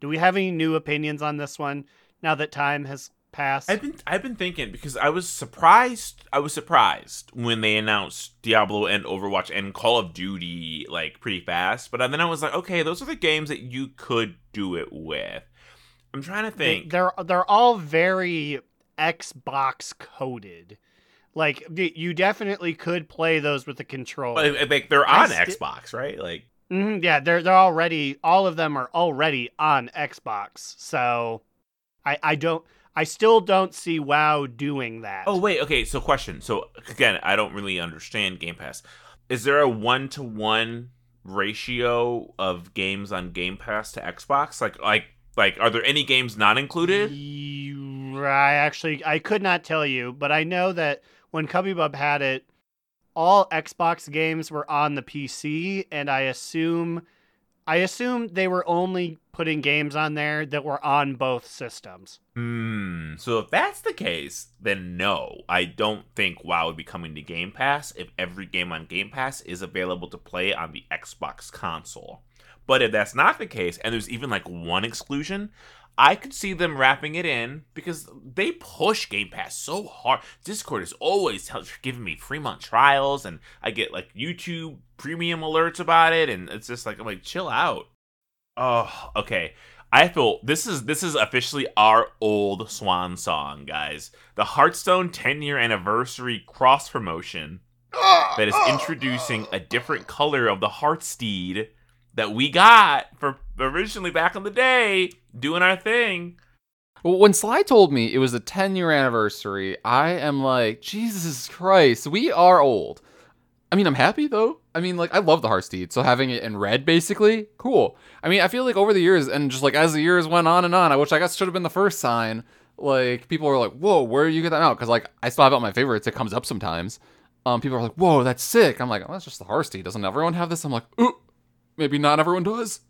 Do we have any new opinions on this one now that time has passed? I've been I've been thinking because I was surprised. I was surprised when they announced Diablo and Overwatch and Call of Duty like pretty fast. But then I was like, okay, those are the games that you could do it with. I'm trying to They- think. They're they're all very Xbox coded. Like you definitely could play those with the controller. But, like they're on sti- Xbox, right? Like hmm yeah, they're they're already all of them are already on Xbox. So I I don't I still don't see WoW doing that. Oh wait, okay. So question. So again, I don't really understand Game Pass. Is there a one to one ratio of games on Game Pass to Xbox? Like like like are there any games not included? You- I actually I could not tell you, but I know that when Cubby Bub had it, all Xbox games were on the PC, and I assume I assume they were only putting games on there that were on both systems. Hmm. So if that's the case, then no, I don't think WoW would be coming to Game Pass if every game on Game Pass is available to play on the Xbox console. But if that's not the case, and there's even like one exclusion, I could see them wrapping it in because they push Game Pass so hard. Discord is always giving me free month trials, and I get like YouTube premium alerts about it, and it's just like I'm like, chill out. Oh, okay. I feel this is this is officially our old swan song, guys. The Hearthstone 10 year anniversary cross promotion ah, that is ah, introducing a different color of the Hearthsteed that we got for originally back in the day doing our thing. Well, when Sly told me it was a 10 year anniversary, I am like, Jesus Christ, we are old. I mean, I'm happy though. I mean, like, I love the Hearthsteed, so having it in red, basically, cool. I mean, I feel like over the years, and just like as the years went on and on, I which I guess should have been the first sign, like, people were like, whoa, where do you get that out? Because, like, I still have it on my favorites, it comes up sometimes. Um, people are like, whoa, that's sick. I'm like, oh, that's just the Hearthsteed. Doesn't everyone have this? I'm like, ooh, maybe not everyone does.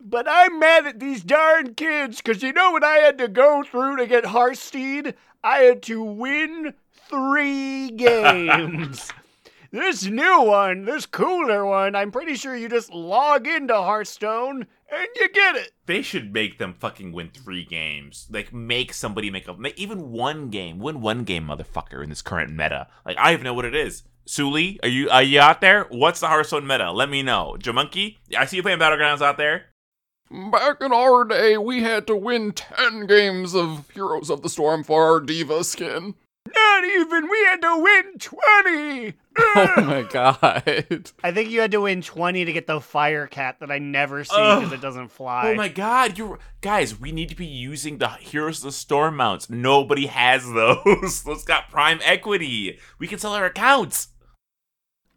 But I'm mad at these darn kids because you know what I had to go through to get Hearthstone? I had to win three games. this new one, this cooler one, I'm pretty sure you just log into Hearthstone and you get it. They should make them fucking win three games. Like, make somebody make a even one game. Win one game, motherfucker, in this current meta. Like, I even know what it is. Suli, are you are you out there? What's the Hearthstone meta? Let me know. Jamonkey, I see you playing Battlegrounds out there. Back in our day, we had to win 10 games of Heroes of the Storm for our D.Va skin. Not even, we had to win 20. Oh my god. I think you had to win 20 to get the fire cat that I never see Ugh. because it doesn't fly. Oh my god, you guys, we need to be using the Heroes of the Storm mounts. Nobody has those. those got prime equity. We can sell our accounts.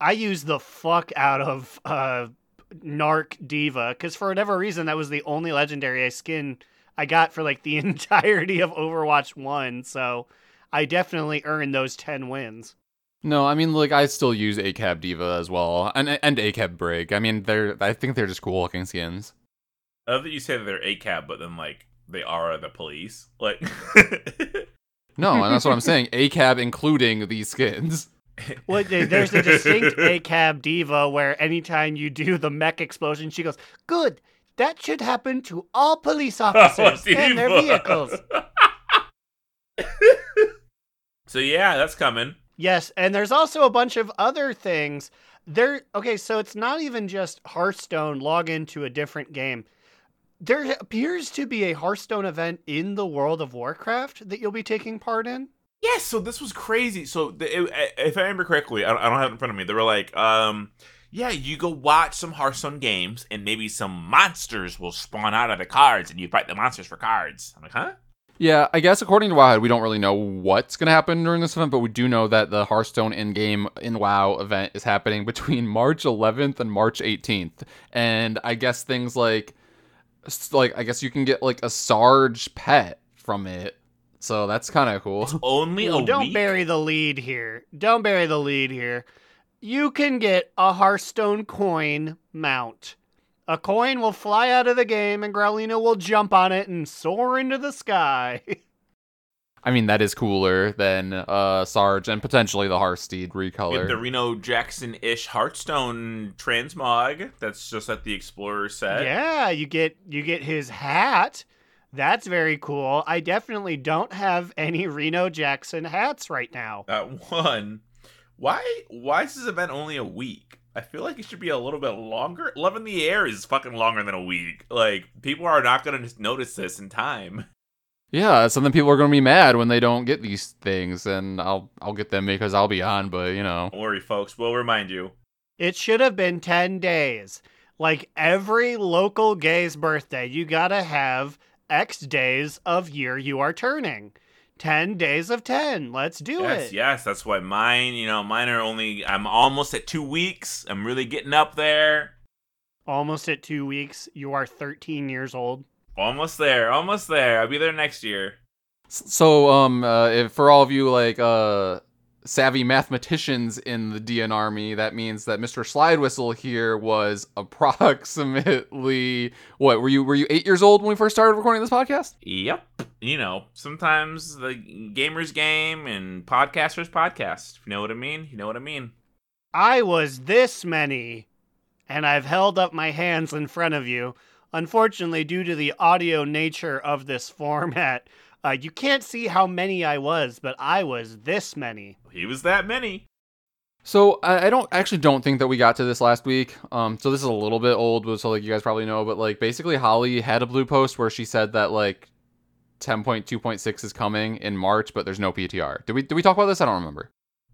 I used the fuck out of uh, Narc D.Va because for whatever reason that was the only legendary skin I got for like the entirety of Overwatch One. So I definitely earned those ten wins. No, I mean, like, I still use ACAB D.Va as well, and and ACAB Brig. I mean, they're, I think they're just cool looking skins. I love that you say that they're ACAB, but then like they are the police. Like No, and that's what I'm saying. ACAB including these skins. Well, there's a distinct ACAB D.Va where anytime you do the mech explosion, she goes, "Good, that should happen to all police oh, officers and their vehicles." so yeah, that's coming. Yes, and there's also a bunch of other things. There okay, so it's not even just Hearthstone log into a different game. There appears to be a Hearthstone event in the World of Warcraft that you'll be taking part in. Yes, so this was crazy. So the, it, if I remember correctly, I don't, I don't have it in front of me. They were like, um, yeah, you go watch some Hearthstone games, and maybe some monsters will spawn out of the cards, and you fight the monsters for cards. I'm like, huh? Yeah, I guess according to WoW, we don't really know what's going to happen during this event, but we do know that the Hearthstone in-game in WoW event is happening between March 11th and March 18th, and I guess things like, like I guess you can get like a Sarge pet from it, so that's kind of cool. Only Ooh, a don't week? bury the lead here. Don't bury the lead here. You can get a Hearthstone coin mount. A coin will fly out of the game and Growliina will jump on it and soar into the sky. I mean, that is cooler than uh Sarge and potentially the Hearthsteed Get recolor. the Reno Jackson ish Hearthstone transmog. That's just at the Explorer set. yeah, you get you get his hat. That's very cool. I definitely don't have any Reno Jackson hats right now. That one. Why? Why is this event only a week? I feel like it should be a little bit longer. Love in the Air is fucking longer than a week. Like people are not gonna notice this in time. Yeah, so then people are going to be mad when they don't get these things, and I'll I'll get them because I'll be on. But you know, Don't worry, folks. We'll remind you. It should have been 10 days. Like every local gay's birthday, you gotta have X days of year you are turning. 10 days of 10. Let's do yes, it. yes. Yes, that's why mine. You know, mine are only. I'm almost at two weeks. I'm really getting up there. Almost at two weeks, you are 13 years old. Almost there. Almost there. I'll be there next year. so um, uh, if, for all of you like uh savvy mathematicians in the DN army, that means that Mr. Slide Whistle here was approximately what were you were you eight years old when we first started recording this podcast? Yep. You know, sometimes the gamers game and podcasters podcast. You know what I mean, you know what I mean. I was this many, and I've held up my hands in front of you. Unfortunately, due to the audio nature of this format, uh, you can't see how many I was, but I was this many. He was that many. So I, I don't actually don't think that we got to this last week. Um, so this is a little bit old, so like you guys probably know, but like basically Holly had a blue post where she said that like 10.2.6 is coming in March, but there's no PTR. Did we did we talk about this? I don't remember.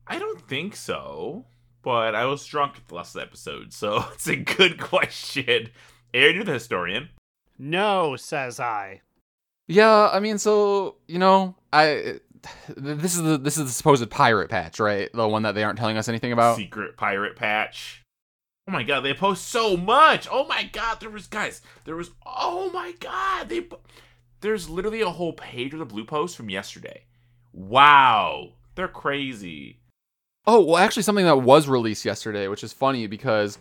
I don't think so, but I was drunk at the last episode, so it's a good question. Aaron, you're the historian. No, says I. Yeah, I mean, so you know, I this is the this is the supposed pirate patch, right? The one that they aren't telling us anything about. Secret pirate patch. Oh my god, they post so much. Oh my god, there was guys. There was. Oh my god, they. There's literally a whole page of the blue post from yesterday. Wow, they're crazy. Oh, well, actually, something that was released yesterday, which is funny because,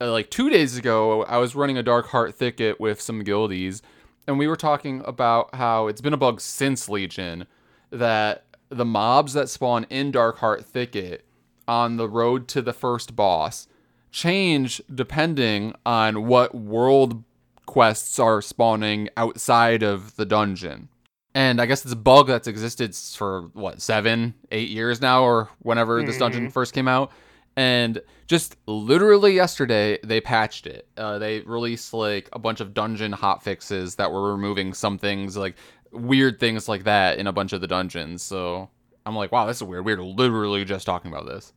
uh, like, two days ago, I was running a Darkheart Thicket with some guildies, and we were talking about how it's been a bug since Legion that the mobs that spawn in Darkheart Thicket on the road to the first boss change depending on what world quests are spawning outside of the dungeon. And I guess it's a bug that's existed for what seven, eight years now, or whenever this dungeon first came out. And just literally yesterday, they patched it. Uh, they released like a bunch of dungeon hot fixes that were removing some things, like weird things like that, in a bunch of the dungeons. So I'm like, wow, this is weird. We're literally just talking about this.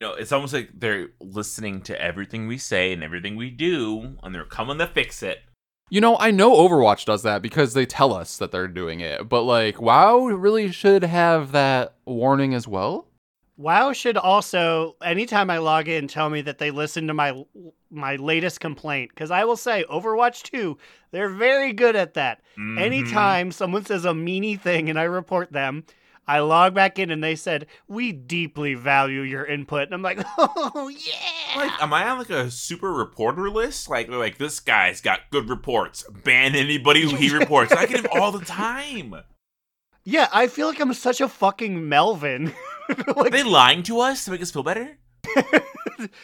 You know, it's almost like they're listening to everything we say and everything we do, and they're coming to fix it. You know, I know Overwatch does that because they tell us that they're doing it, but like, WoW really should have that warning as well. WoW should also, anytime I log in, tell me that they listen to my my latest complaint. Because I will say, Overwatch 2, they're very good at that. Mhm. Anytime someone says a meany thing and I report them, I log back in and they said, We deeply value your input. And I'm like, Oh, yeah. Like, am I on like a super reporter list? Like, like this guy's got good reports. Ban anybody who he reports. I get him all the time. yeah, I feel like I'm such a fucking Melvin. Are they lying to us to make us feel better?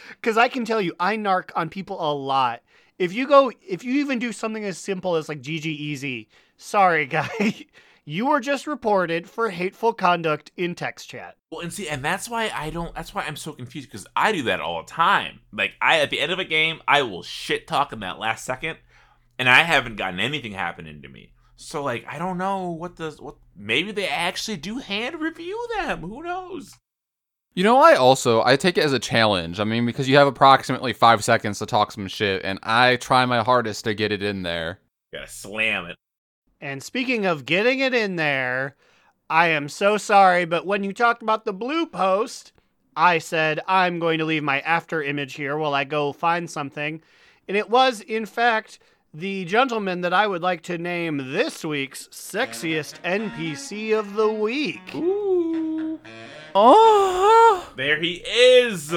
Because I can tell you, I narc on people a lot. If you go, if you even do something as simple as like GG Easy, sorry guy, you were just reported for hateful conduct in text chat. Well, and see, and that's why I don't. That's why I'm so confused because I do that all the time. Like, I at the end of a game, I will shit talk in that last second, and I haven't gotten anything happening to me. So like I don't know what the what maybe they actually do hand review them. Who knows? You know, I also I take it as a challenge. I mean, because you have approximately five seconds to talk some shit, and I try my hardest to get it in there. Gotta slam it. And speaking of getting it in there, I am so sorry, but when you talked about the blue post, I said I'm going to leave my after image here while I go find something. And it was, in fact, the gentleman that I would like to name this week's sexiest NPC of the week. Ooh. Oh, There he is.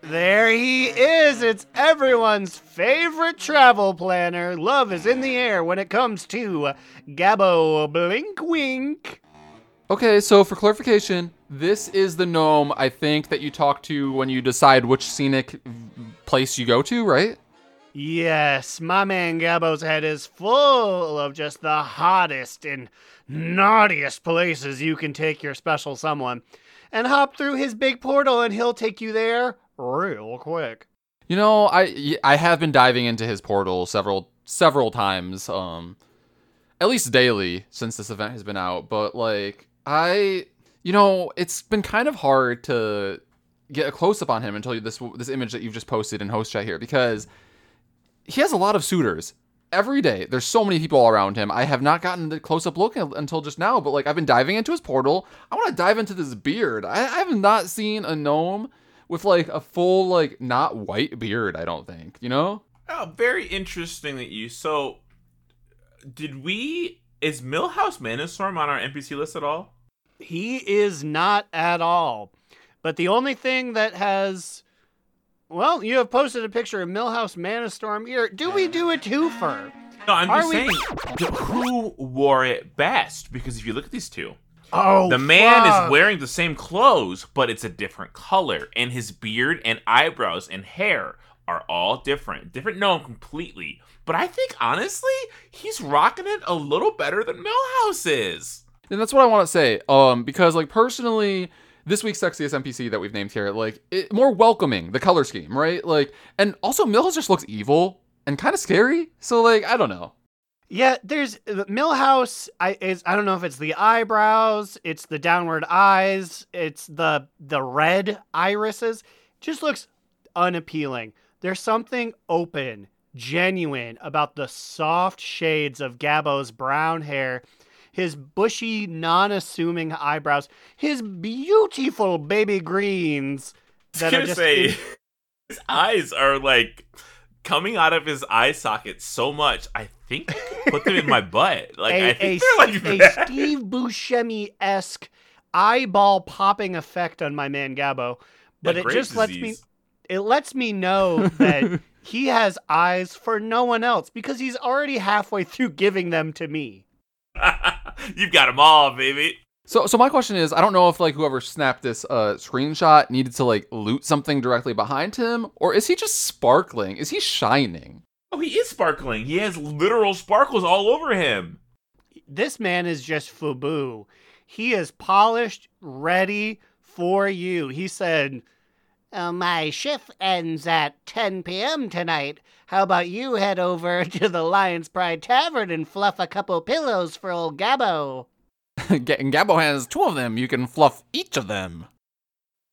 There he is. It's everyone's favorite travel planner. Love is in the air when it comes to Gabbo Blinkwink. Okay, so for clarification, this is the gnome I think that you talk to when you decide which scenic place you go to, right? Yes, my man Gabbo's head is full of just the hottest and naughtiest places you can take your special someone. And hop through his big portal and he'll take you there real quick. You know, I I have been diving into his portal several several times, um, at least daily since this event has been out. But like, I, you know, it's been kind of hard to get a close up on him until this this image that you've just posted in host chat here because he has a lot of suitors every day. There's so many people around him. I have not gotten the close up look until just now, but like I've been diving into his portal. I want to dive into this beard. I, I have not seen a gnome with like a full like not white beard. I don't think you know. Oh, very interesting that you. So, did we? Is Millhouse Manastorm on our NPC list at all? He is not at all. But the only thing that has. Well, you have posted a picture of Millhouse Manastorm here. Do we do a twofer? No, I'm Are just we- saying. Who wore it best? Because if you look at these two, Oh, the man fuck. is wearing the same clothes, but it's a different color, and his beard and eyebrows and hair are all different. Different gnome completely. But I think honestly, he's rocking it a little better than Millhouse is. And that's what I want to say. Um, because like personally, this week's sexiest NPC that we've named here, like it, more welcoming, the color scheme, right? Like, and also Millhouse just looks evil and kind of scary. So like, I don't know. Yeah, there's uh, Millhouse. I is I don't know if it's the eyebrows, it's the downward eyes, it's the the red irises. Just looks unappealing. There's something open, genuine about the soft shades of Gabbo's brown hair, his bushy, non-assuming eyebrows, his beautiful baby greens I that was are gonna just say his eyes are like coming out of his eye socket so much. I think I put them in my butt. Like I a, think a, they're like a. Steve Buscemi esque eyeball popping effect on my man Gabbo, but Yeah, it Graves' just lets me it lets me know that he has eyes for no one else because he's already halfway through giving them to me. You've got them all, baby. So, so my question is, I don't know if like whoever snapped this uh, screenshot needed to like loot something directly behind him, or is he just sparkling? Is he shining? Oh, he is sparkling. He has literal sparkles all over him. This man is just Fubu. He is polished, ready for you. He said, "Uh, My shift ends at 10 p.m. tonight. How about you head over to the Lion's Pride Tavern and fluff a couple pillows for old Gabbo? Ga- Gabbo has two of them. You can fluff each of them.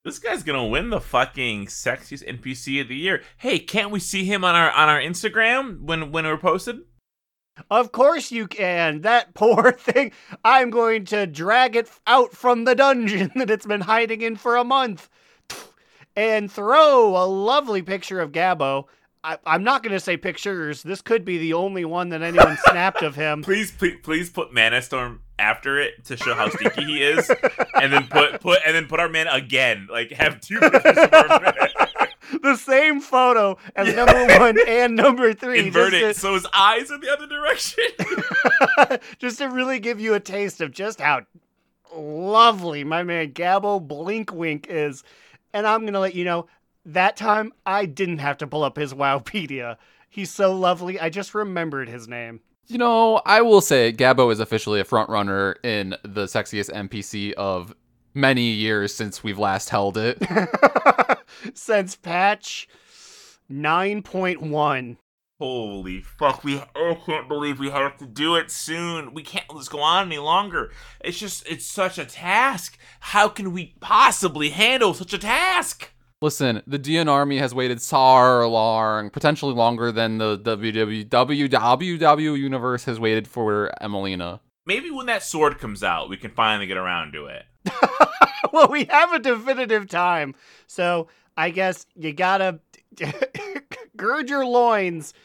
This guy's gonna win the fucking sexiest NPC of the year. Hey, can't we see him on our on our Instagram when when we're posted? Of course you can. That poor thing. I'm going to drag it out from the dungeon that it's been hiding in for a month and throw a lovely picture of Gabbo. I, I'm not going to say pictures. This could be the only one that anyone snapped of him. Please, please, please put Manastorm after it to show how stinky he is, and then put put and then put our man again. Like have two pictures of our man. the same photo as number one and number three. Invert it just so his eyes are the other direction. just to really give you a taste of just how lovely my man Gabbo Blinkwink is. And I'm going to let you know that time I didn't have to pull up his Wowpedia. He's so lovely. I just remembered his name. You know, I will say Gabbo is officially a front runner in the sexiest NPC of many years since we've last held it. Since patch 9.1. Holy fuck! We I can't believe we have to do it soon. We can't let this go on any longer. It's just it's such a task. How can we possibly handle such a task? Listen, the DN Army has waited so long, potentially longer than the WWW universe has waited for Emelina. Maybe when that sword comes out, we can finally get around to it. well, we have a definitive time. So I guess you gotta gird your loins.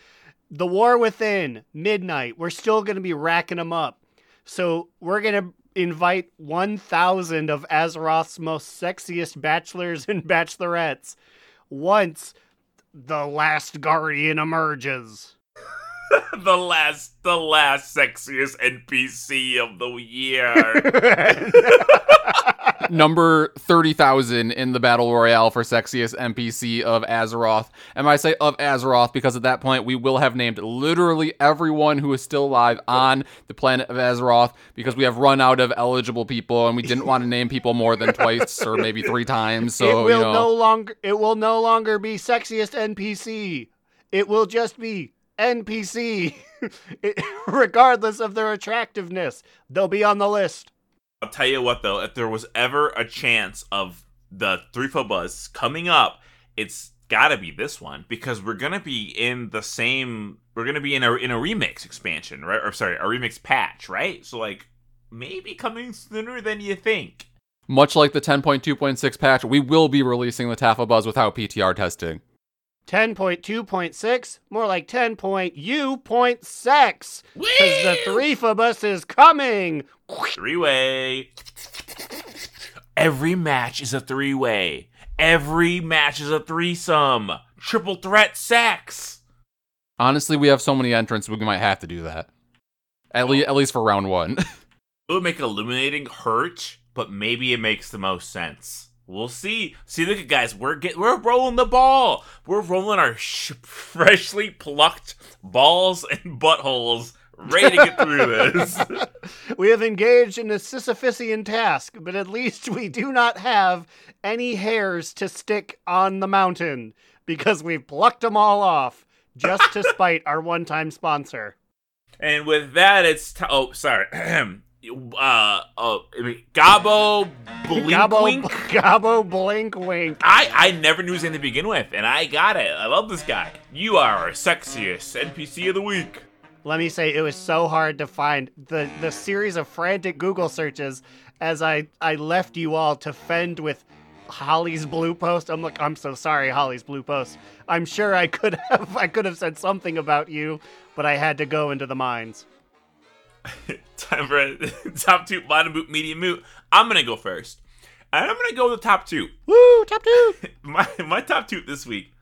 The War Within, midnight. We're still gonna be racking them up. So we're gonna invite 1,000 of Azeroth's most sexiest bachelors and bachelorettes once the last guardian emerges. the last, the last sexiest NPC of the year. Number 30,000 in the Battle Royale for sexiest NPC of Azeroth. And I say of Azeroth because at that point we will have named literally everyone who is still alive on the planet of Azeroth because we have run out of eligible people and we didn't want to name people more than twice or maybe three times. So, it will you know. no longer it will no longer be sexiest NPC. It will just be NPC. It- regardless of their attractiveness, they'll be on the list. I'll tell you what though, if there was ever a chance of the three foot buzz coming up, it's gotta be this one because we're gonna be in the same. We're gonna be in a in a remix expansion, right? Or sorry, a remix patch, right? So like maybe coming sooner than you think. Much like the 10.2.6 patch, we will be releasing the Taffa Buzz without PTR testing. 10.2.6, more like 10 point U point. Because the three of us is coming. Three way. Every match is a three way. Every match is a threesome. Triple threat sex. Honestly, we have so many entrants, we might have to do that. At, le- at least for round one. It would make eliminating hurt, but maybe it makes the most sense. We'll see. See, look at guys, we're get we're rolling the ball. We're rolling our sh- freshly plucked balls and buttholes, ready to get through this. We have engaged in a Sisyphusian task, but at least we do not have any hairs to stick on the mountain because we've plucked them all off just to spite our one time sponsor. and with that, it's t- oh sorry. uh oh, I mean, Gabo Blink Gabo, Wink. Gabo, blink, wink. I I never knew his name to begin with, and I got it. I love this guy. You are our sexiest NPC of the week. Let me say, it was so hard to find the the series of frantic Google searches as I I left you all to fend with Holly's blue post. I'm like, I'm so sorry, Holly's blue post. I'm sure I could have I could have said something about you, but I had to go into the mines. Time for top two, bottom boot, medium boot. I'm gonna go first. And I'm gonna go with the top two. Woo, top two. my my top two this week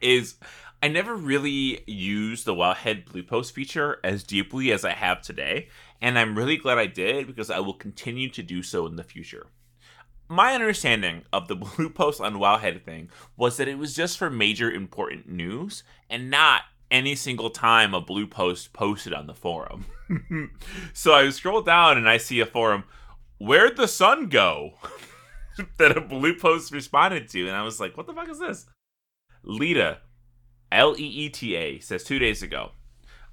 is I never really used the Wowhead Blue Post feature as deeply as I have today, and I'm really glad I did because I will continue to do so in the future. My understanding of the Blue Post on Wowhead thing was that it was just for major important news and not any single time a Blue Post posted on the forum. so I scroll down and I see a forum, Where'd the sun go? that a blue post responded to, and I was like, "What the fuck is this?" Lita, L E E T A, says two days ago,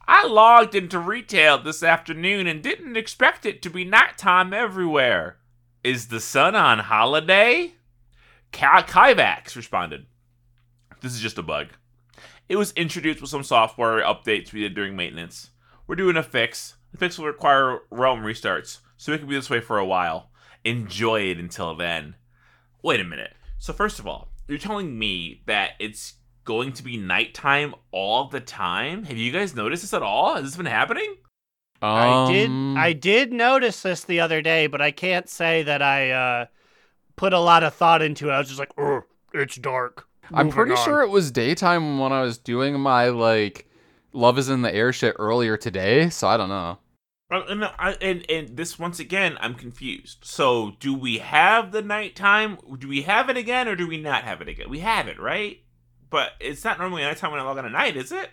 "I logged into retail this afternoon and didn't expect it to be nighttime everywhere. Is the sun on holiday?" Ka- Kaivax responded, "This is just a bug. It was introduced with some software updates we did during maintenance. We're doing a fix. The fix will require realm restarts, so it can be this way for a while. Enjoy it until then." Wait a minute. So first of all, you're telling me that it's going to be nighttime all the time? Have you guys noticed this at all? Has this been happening? I did Um, I did notice this the other day, but I can't say that I uh, put a lot of thought into it. I was just like, "Ugh, it's dark. I'm pretty on." sure it was daytime when I was doing my like love is in the air shit earlier today, so I don't know. Uh, And, I- and and this once again, I'm confused. So do we have the nighttime? Do we have it again, or do we not have it again? We have it, right? But it's not normally nighttime when I log on at night, is it?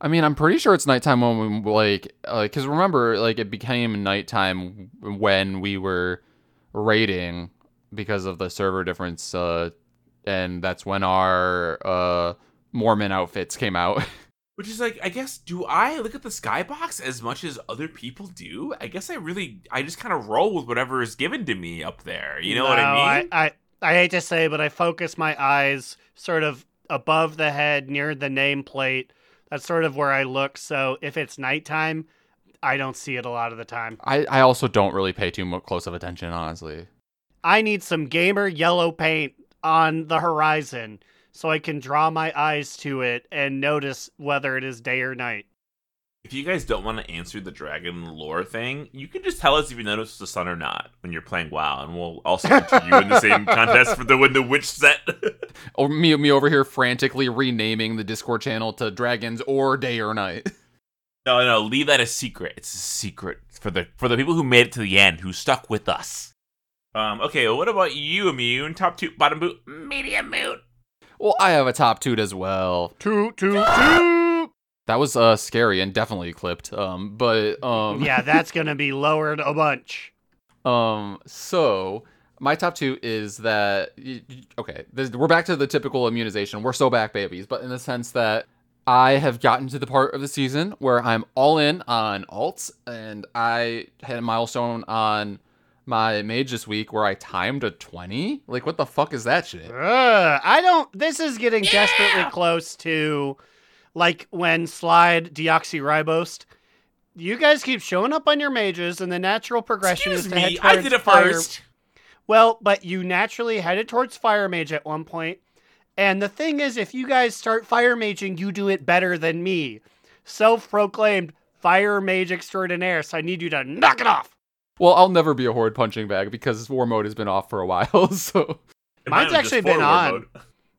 I mean, I'm pretty sure it's nighttime when we like, like, cause remember, like, it became nighttime when we were raiding because of the server difference, uh, and that's when our uh Mormon outfits came out. Which is like, I guess, do I look at the skybox as much as other people do? I guess I really, I just kind of roll with whatever is given to me up there. You know what I mean? I, I, hate to say, but I focus my eyes sort of above the head near the nameplate. That's sort of where I look. So if it's nighttime, I don't see it a lot of the time. I, I also don't really pay too much close of attention, honestly. I need some gamer yellow paint on the horizon so I can draw my eyes to it and notice whether it is day or night. If you guys don't want to answer the dragon lore thing, you can just tell us if you notice the sun or not when you're playing WoW, and we'll also enter you in the same contest for the win the witch set. Or me, me over here frantically renaming the Discord channel to Dragons or Day or Night. no, no, leave that a secret. It's a secret for the for the people who made it to the end, who stuck with us. Um, okay, well, what about you, Immune? Top two, bottom boot, medium boot. Well, I have a top toot as well. Toot, toot, toot! That was uh scary and definitely clipped. Um, but um, yeah, that's going to be lowered a bunch. Um, so my top two is that y- y- okay. This, we're back to the typical immunization. We're so back babies, but in the sense that I have gotten to the part of the season where I'm all in on alts, and I had a milestone on my mage this week where I timed a twenty. Like, what the fuck is that shit? Ugh, I don't. This is getting desperately close to like when slide deoxyribose. You guys keep showing up on your mages, and the natural progression Excuse is to head me, towards I did it fire. first. Well, but you naturally headed towards fire mage at one point, and the thing is, if you guys start fire maging, you do it better than me. Self-proclaimed fire mage extraordinaire. So I need you to knock it off. Well, I'll never be a horde punching bag because war mode has been off for a while. So Mine's actually been on.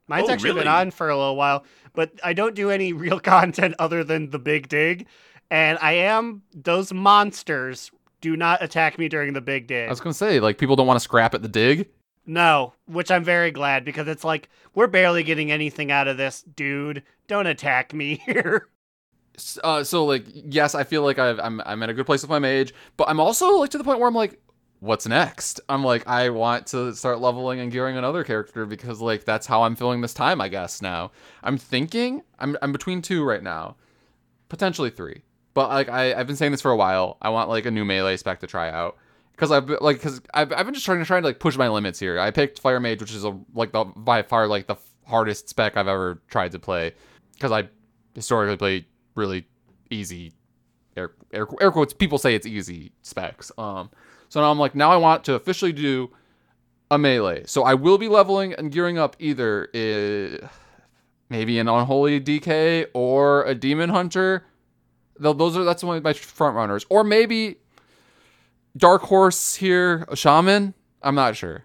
Mine's Oh, actually been on for a little while, but I don't do any real content other than the big dig. And I am those monsters do not attack me during the big dig. I was gonna say, like, people don't want to scrap at the dig. No, which I'm very glad because it's like we're barely getting anything out of this, dude. Don't attack me here. Uh, so like yes i feel like I've, i'm i'm at a good place with my mage but i'm also like to the point where i'm like what's next? I'm like i want to start leveling and gearing another character because like that's how i'm filling this time i guess now. I'm thinking i'm, I'm between two right now potentially three but like I, i've been saying this for a while. I want like a new melee spec to try out because I've been- like because I've, I've been just trying to trying to like push my limits here. I picked Fire Mage, which is a like the by far like the hardest spec I've ever tried to play because I historically play really easy air, air air quotes. People say it's easy specs. Um, so now I'm like now I want to officially do a melee. So I will be leveling and gearing up either maybe an unholy DK or a demon hunter. Those are that's one of my front runners, or maybe dark horse here, a shaman. I'm not sure.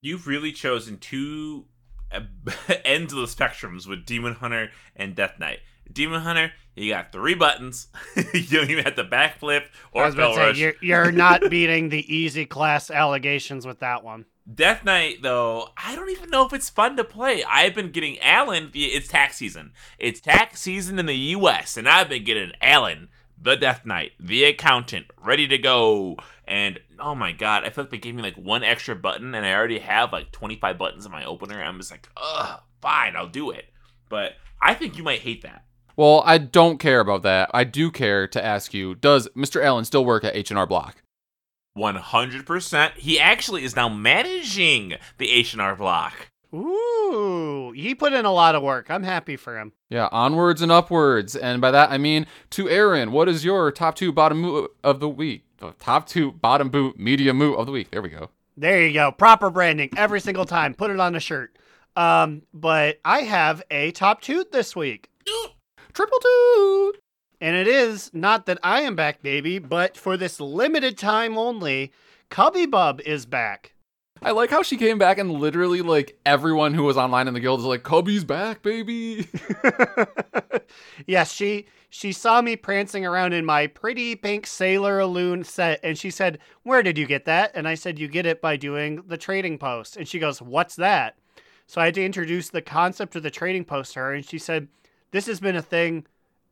You've really chosen two uh, ends of the spectrums with Demon Hunter and Death Knight. Demon Hunter, you got three buttons. you don't even have to backflip or was about spell to say rush. you're, you're not beating the easy class allegations with that one. Death Knight, though, I don't even know if it's fun to play. I've been getting Alan. It's tax season. It's tax season in the U.S., and I've been getting Alan, the Death Knight, the accountant, ready to go. And oh my god, I feel like they gave me like one extra button, and I already have like 25 buttons in my opener. I'm just like, ugh, fine, I'll do it. But I think you might hate that. Well, I don't care about that. I do care to ask you: Does Mr. Allen still work at H and R Block? 100%. He actually is now managing the H&R block. Ooh, he put in a lot of work. I'm happy for him. Yeah, onwards and upwards, and by that I mean to Aaron. What is your top two bottom moot of the week? Top two bottom boot media moot of the week. There we go. There you go. Proper branding every single time. Put it on a shirt. Um, but I have a top two this week. Triple toot. And it is not that I am back, baby, but for this limited time only, Cubby Bub is back. I like how she came back and literally like everyone who was online in the guild is like, Cubby's back, baby. yes, she she saw me prancing around in my pretty pink Sailor Loon set, and she said, "Where did you get that?" And I said, "You get it by doing the trading post." And she goes, "What's that?" So I had to introduce the concept of the trading post to her, and she said, "This has been a thing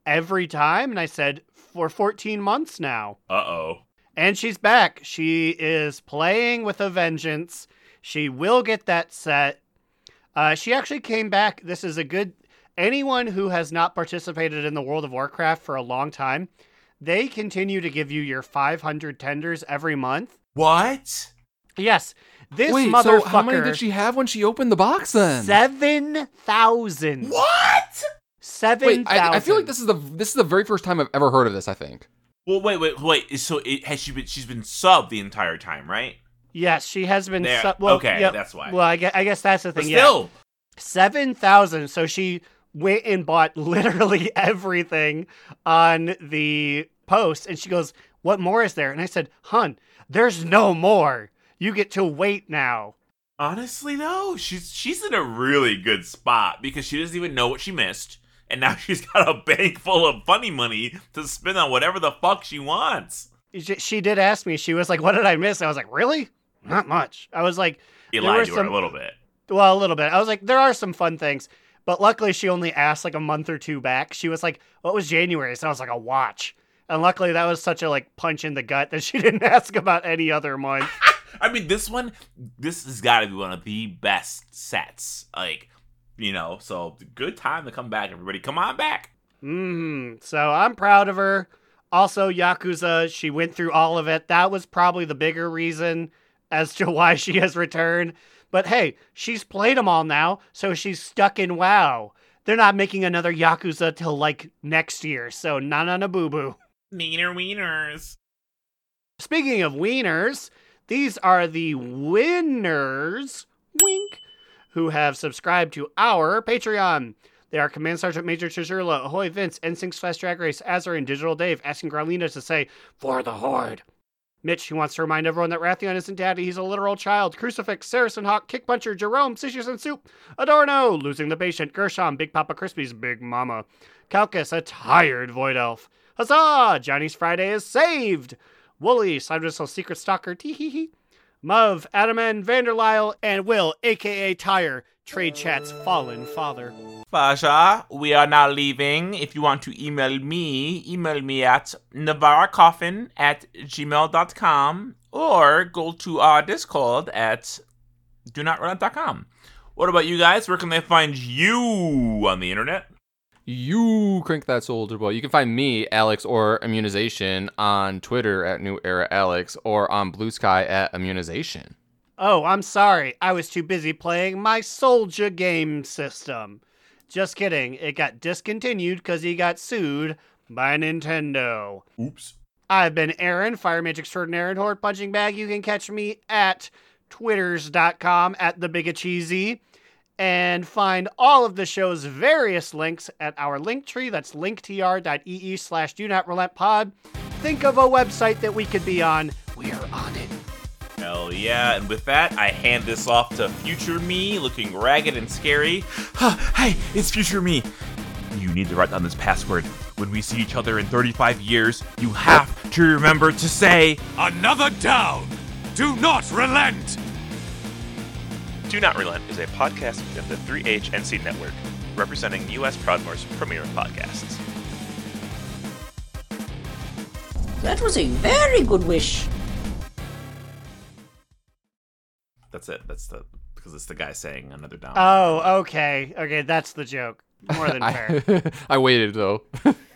every time." And I said, "For 14 months now." Uh-oh. And she's back. She is playing with a vengeance. She will get that set. Uh, she actually came back. This is a good anyone who has not participated in the World of Warcraft for a long time, they continue to give you your 500 tenders every month. What? Yes, this Wait, motherfucker. so how many did she have when she opened the box then? Seven thousand. What? Seven Wait. I, I feel like this is the this is the very first time I've ever heard of this. I think. Well, wait, wait, wait. So it has she been? She's been sub the entire time, right? Yes, she has been. There- Su- well, okay, yeah, that's why. Well, I guess, I guess that's the But thing. Yeah, still, seven thousand. So she went and bought literally everything on the post, and she goes, "What more is there?" And I said, "Hun, there's no more. You get to wait now." honestly, though, she's she's in a really good spot because she doesn't even know what she missed, and now she's got a bank full of funny money to spend on whatever the fuck she wants. She, she did ask me. She was like, "What did I miss?" I was like, "Really? Not much." I was like, You lied to her a little bit. Well, a little bit. I was like, there are some fun things, but luckily she only asked like a month or two back. She was like, "What was January?" So I was like, "A watch." And luckily that was such a like punch in the gut that she didn't ask about any other month. I mean, this one, this has got to be one of the best sets. Like, you know, so good time to come back, everybody. Come on back. mm. So I'm proud of her. Also, Yakuza, she went through all of it. That was probably the bigger reason as to why she has returned. But hey, she's played them all now, so she's stuck in WoW. They're not making another Yakuza till like next year, so na na na boo boo. Neener wieners. Speaking of wieners, these are the winners, wink, who have subscribed to our Patreon. They are Command Sergeant Major Chizurla, Ahoy Vince, N-Sync Fast Drag Race, Azar, and Digital Dave, asking Growliina to say, For the Horde. Mitch, he wants to remind everyone that Wrathion isn't daddy, he's a literal child. Crucifix, Saracen Hawk, Kick Puncher, Jerome, Sishes and Soup, Adorno, Losing the Patient, Gershom, Big Papa Crispy's Big Mama, Calcus, a tired Void Elf. Huzzah! Johnny's Friday is saved! Wooly, Side Whistle, Secret Stalker, tee hee hee. Muv, Adaman, Vanderlyle, and Will, aka Tire, Trade Chat's fallen father. Basha, we are now leaving. If you want to email me, email me at navarracoffin at gmail.com or go to our Discord at do not run.com. What about you guys? Where can they find you on the internet? You crank that Soulja Boy. You can find me, Alex, or Immunization on Twitter at New Era Alex or on Bluesky at Immunization. Oh, I'm sorry. I was too busy playing my Soulja Game system. Just kidding. It got discontinued because he got sued by Nintendo. Oops. I've been Aaron, Fire Mage Extraordinaire and Horde Punching Bag. You can catch me at twitters.com at the Bigacheesy and find all of the show's various links at our link tree. That's linktr.ee slash do not relent pod. Think of a website that we could be on. We're on it. Hell yeah. And with that, I hand this off to future me, looking ragged and scary. hey, it's future me. You need to write down this password. When we see each other in 35 years, you have to remember to say, Another down! Do not relent! Do Not Relent is a podcast within the 3HNC network, representing U.S. Proudmoore's premier podcasts. That was a very good wish. that's it. That's the, because it's the guy saying another down. Oh, okay. Okay, that's the joke. More than fair. I, I waited though.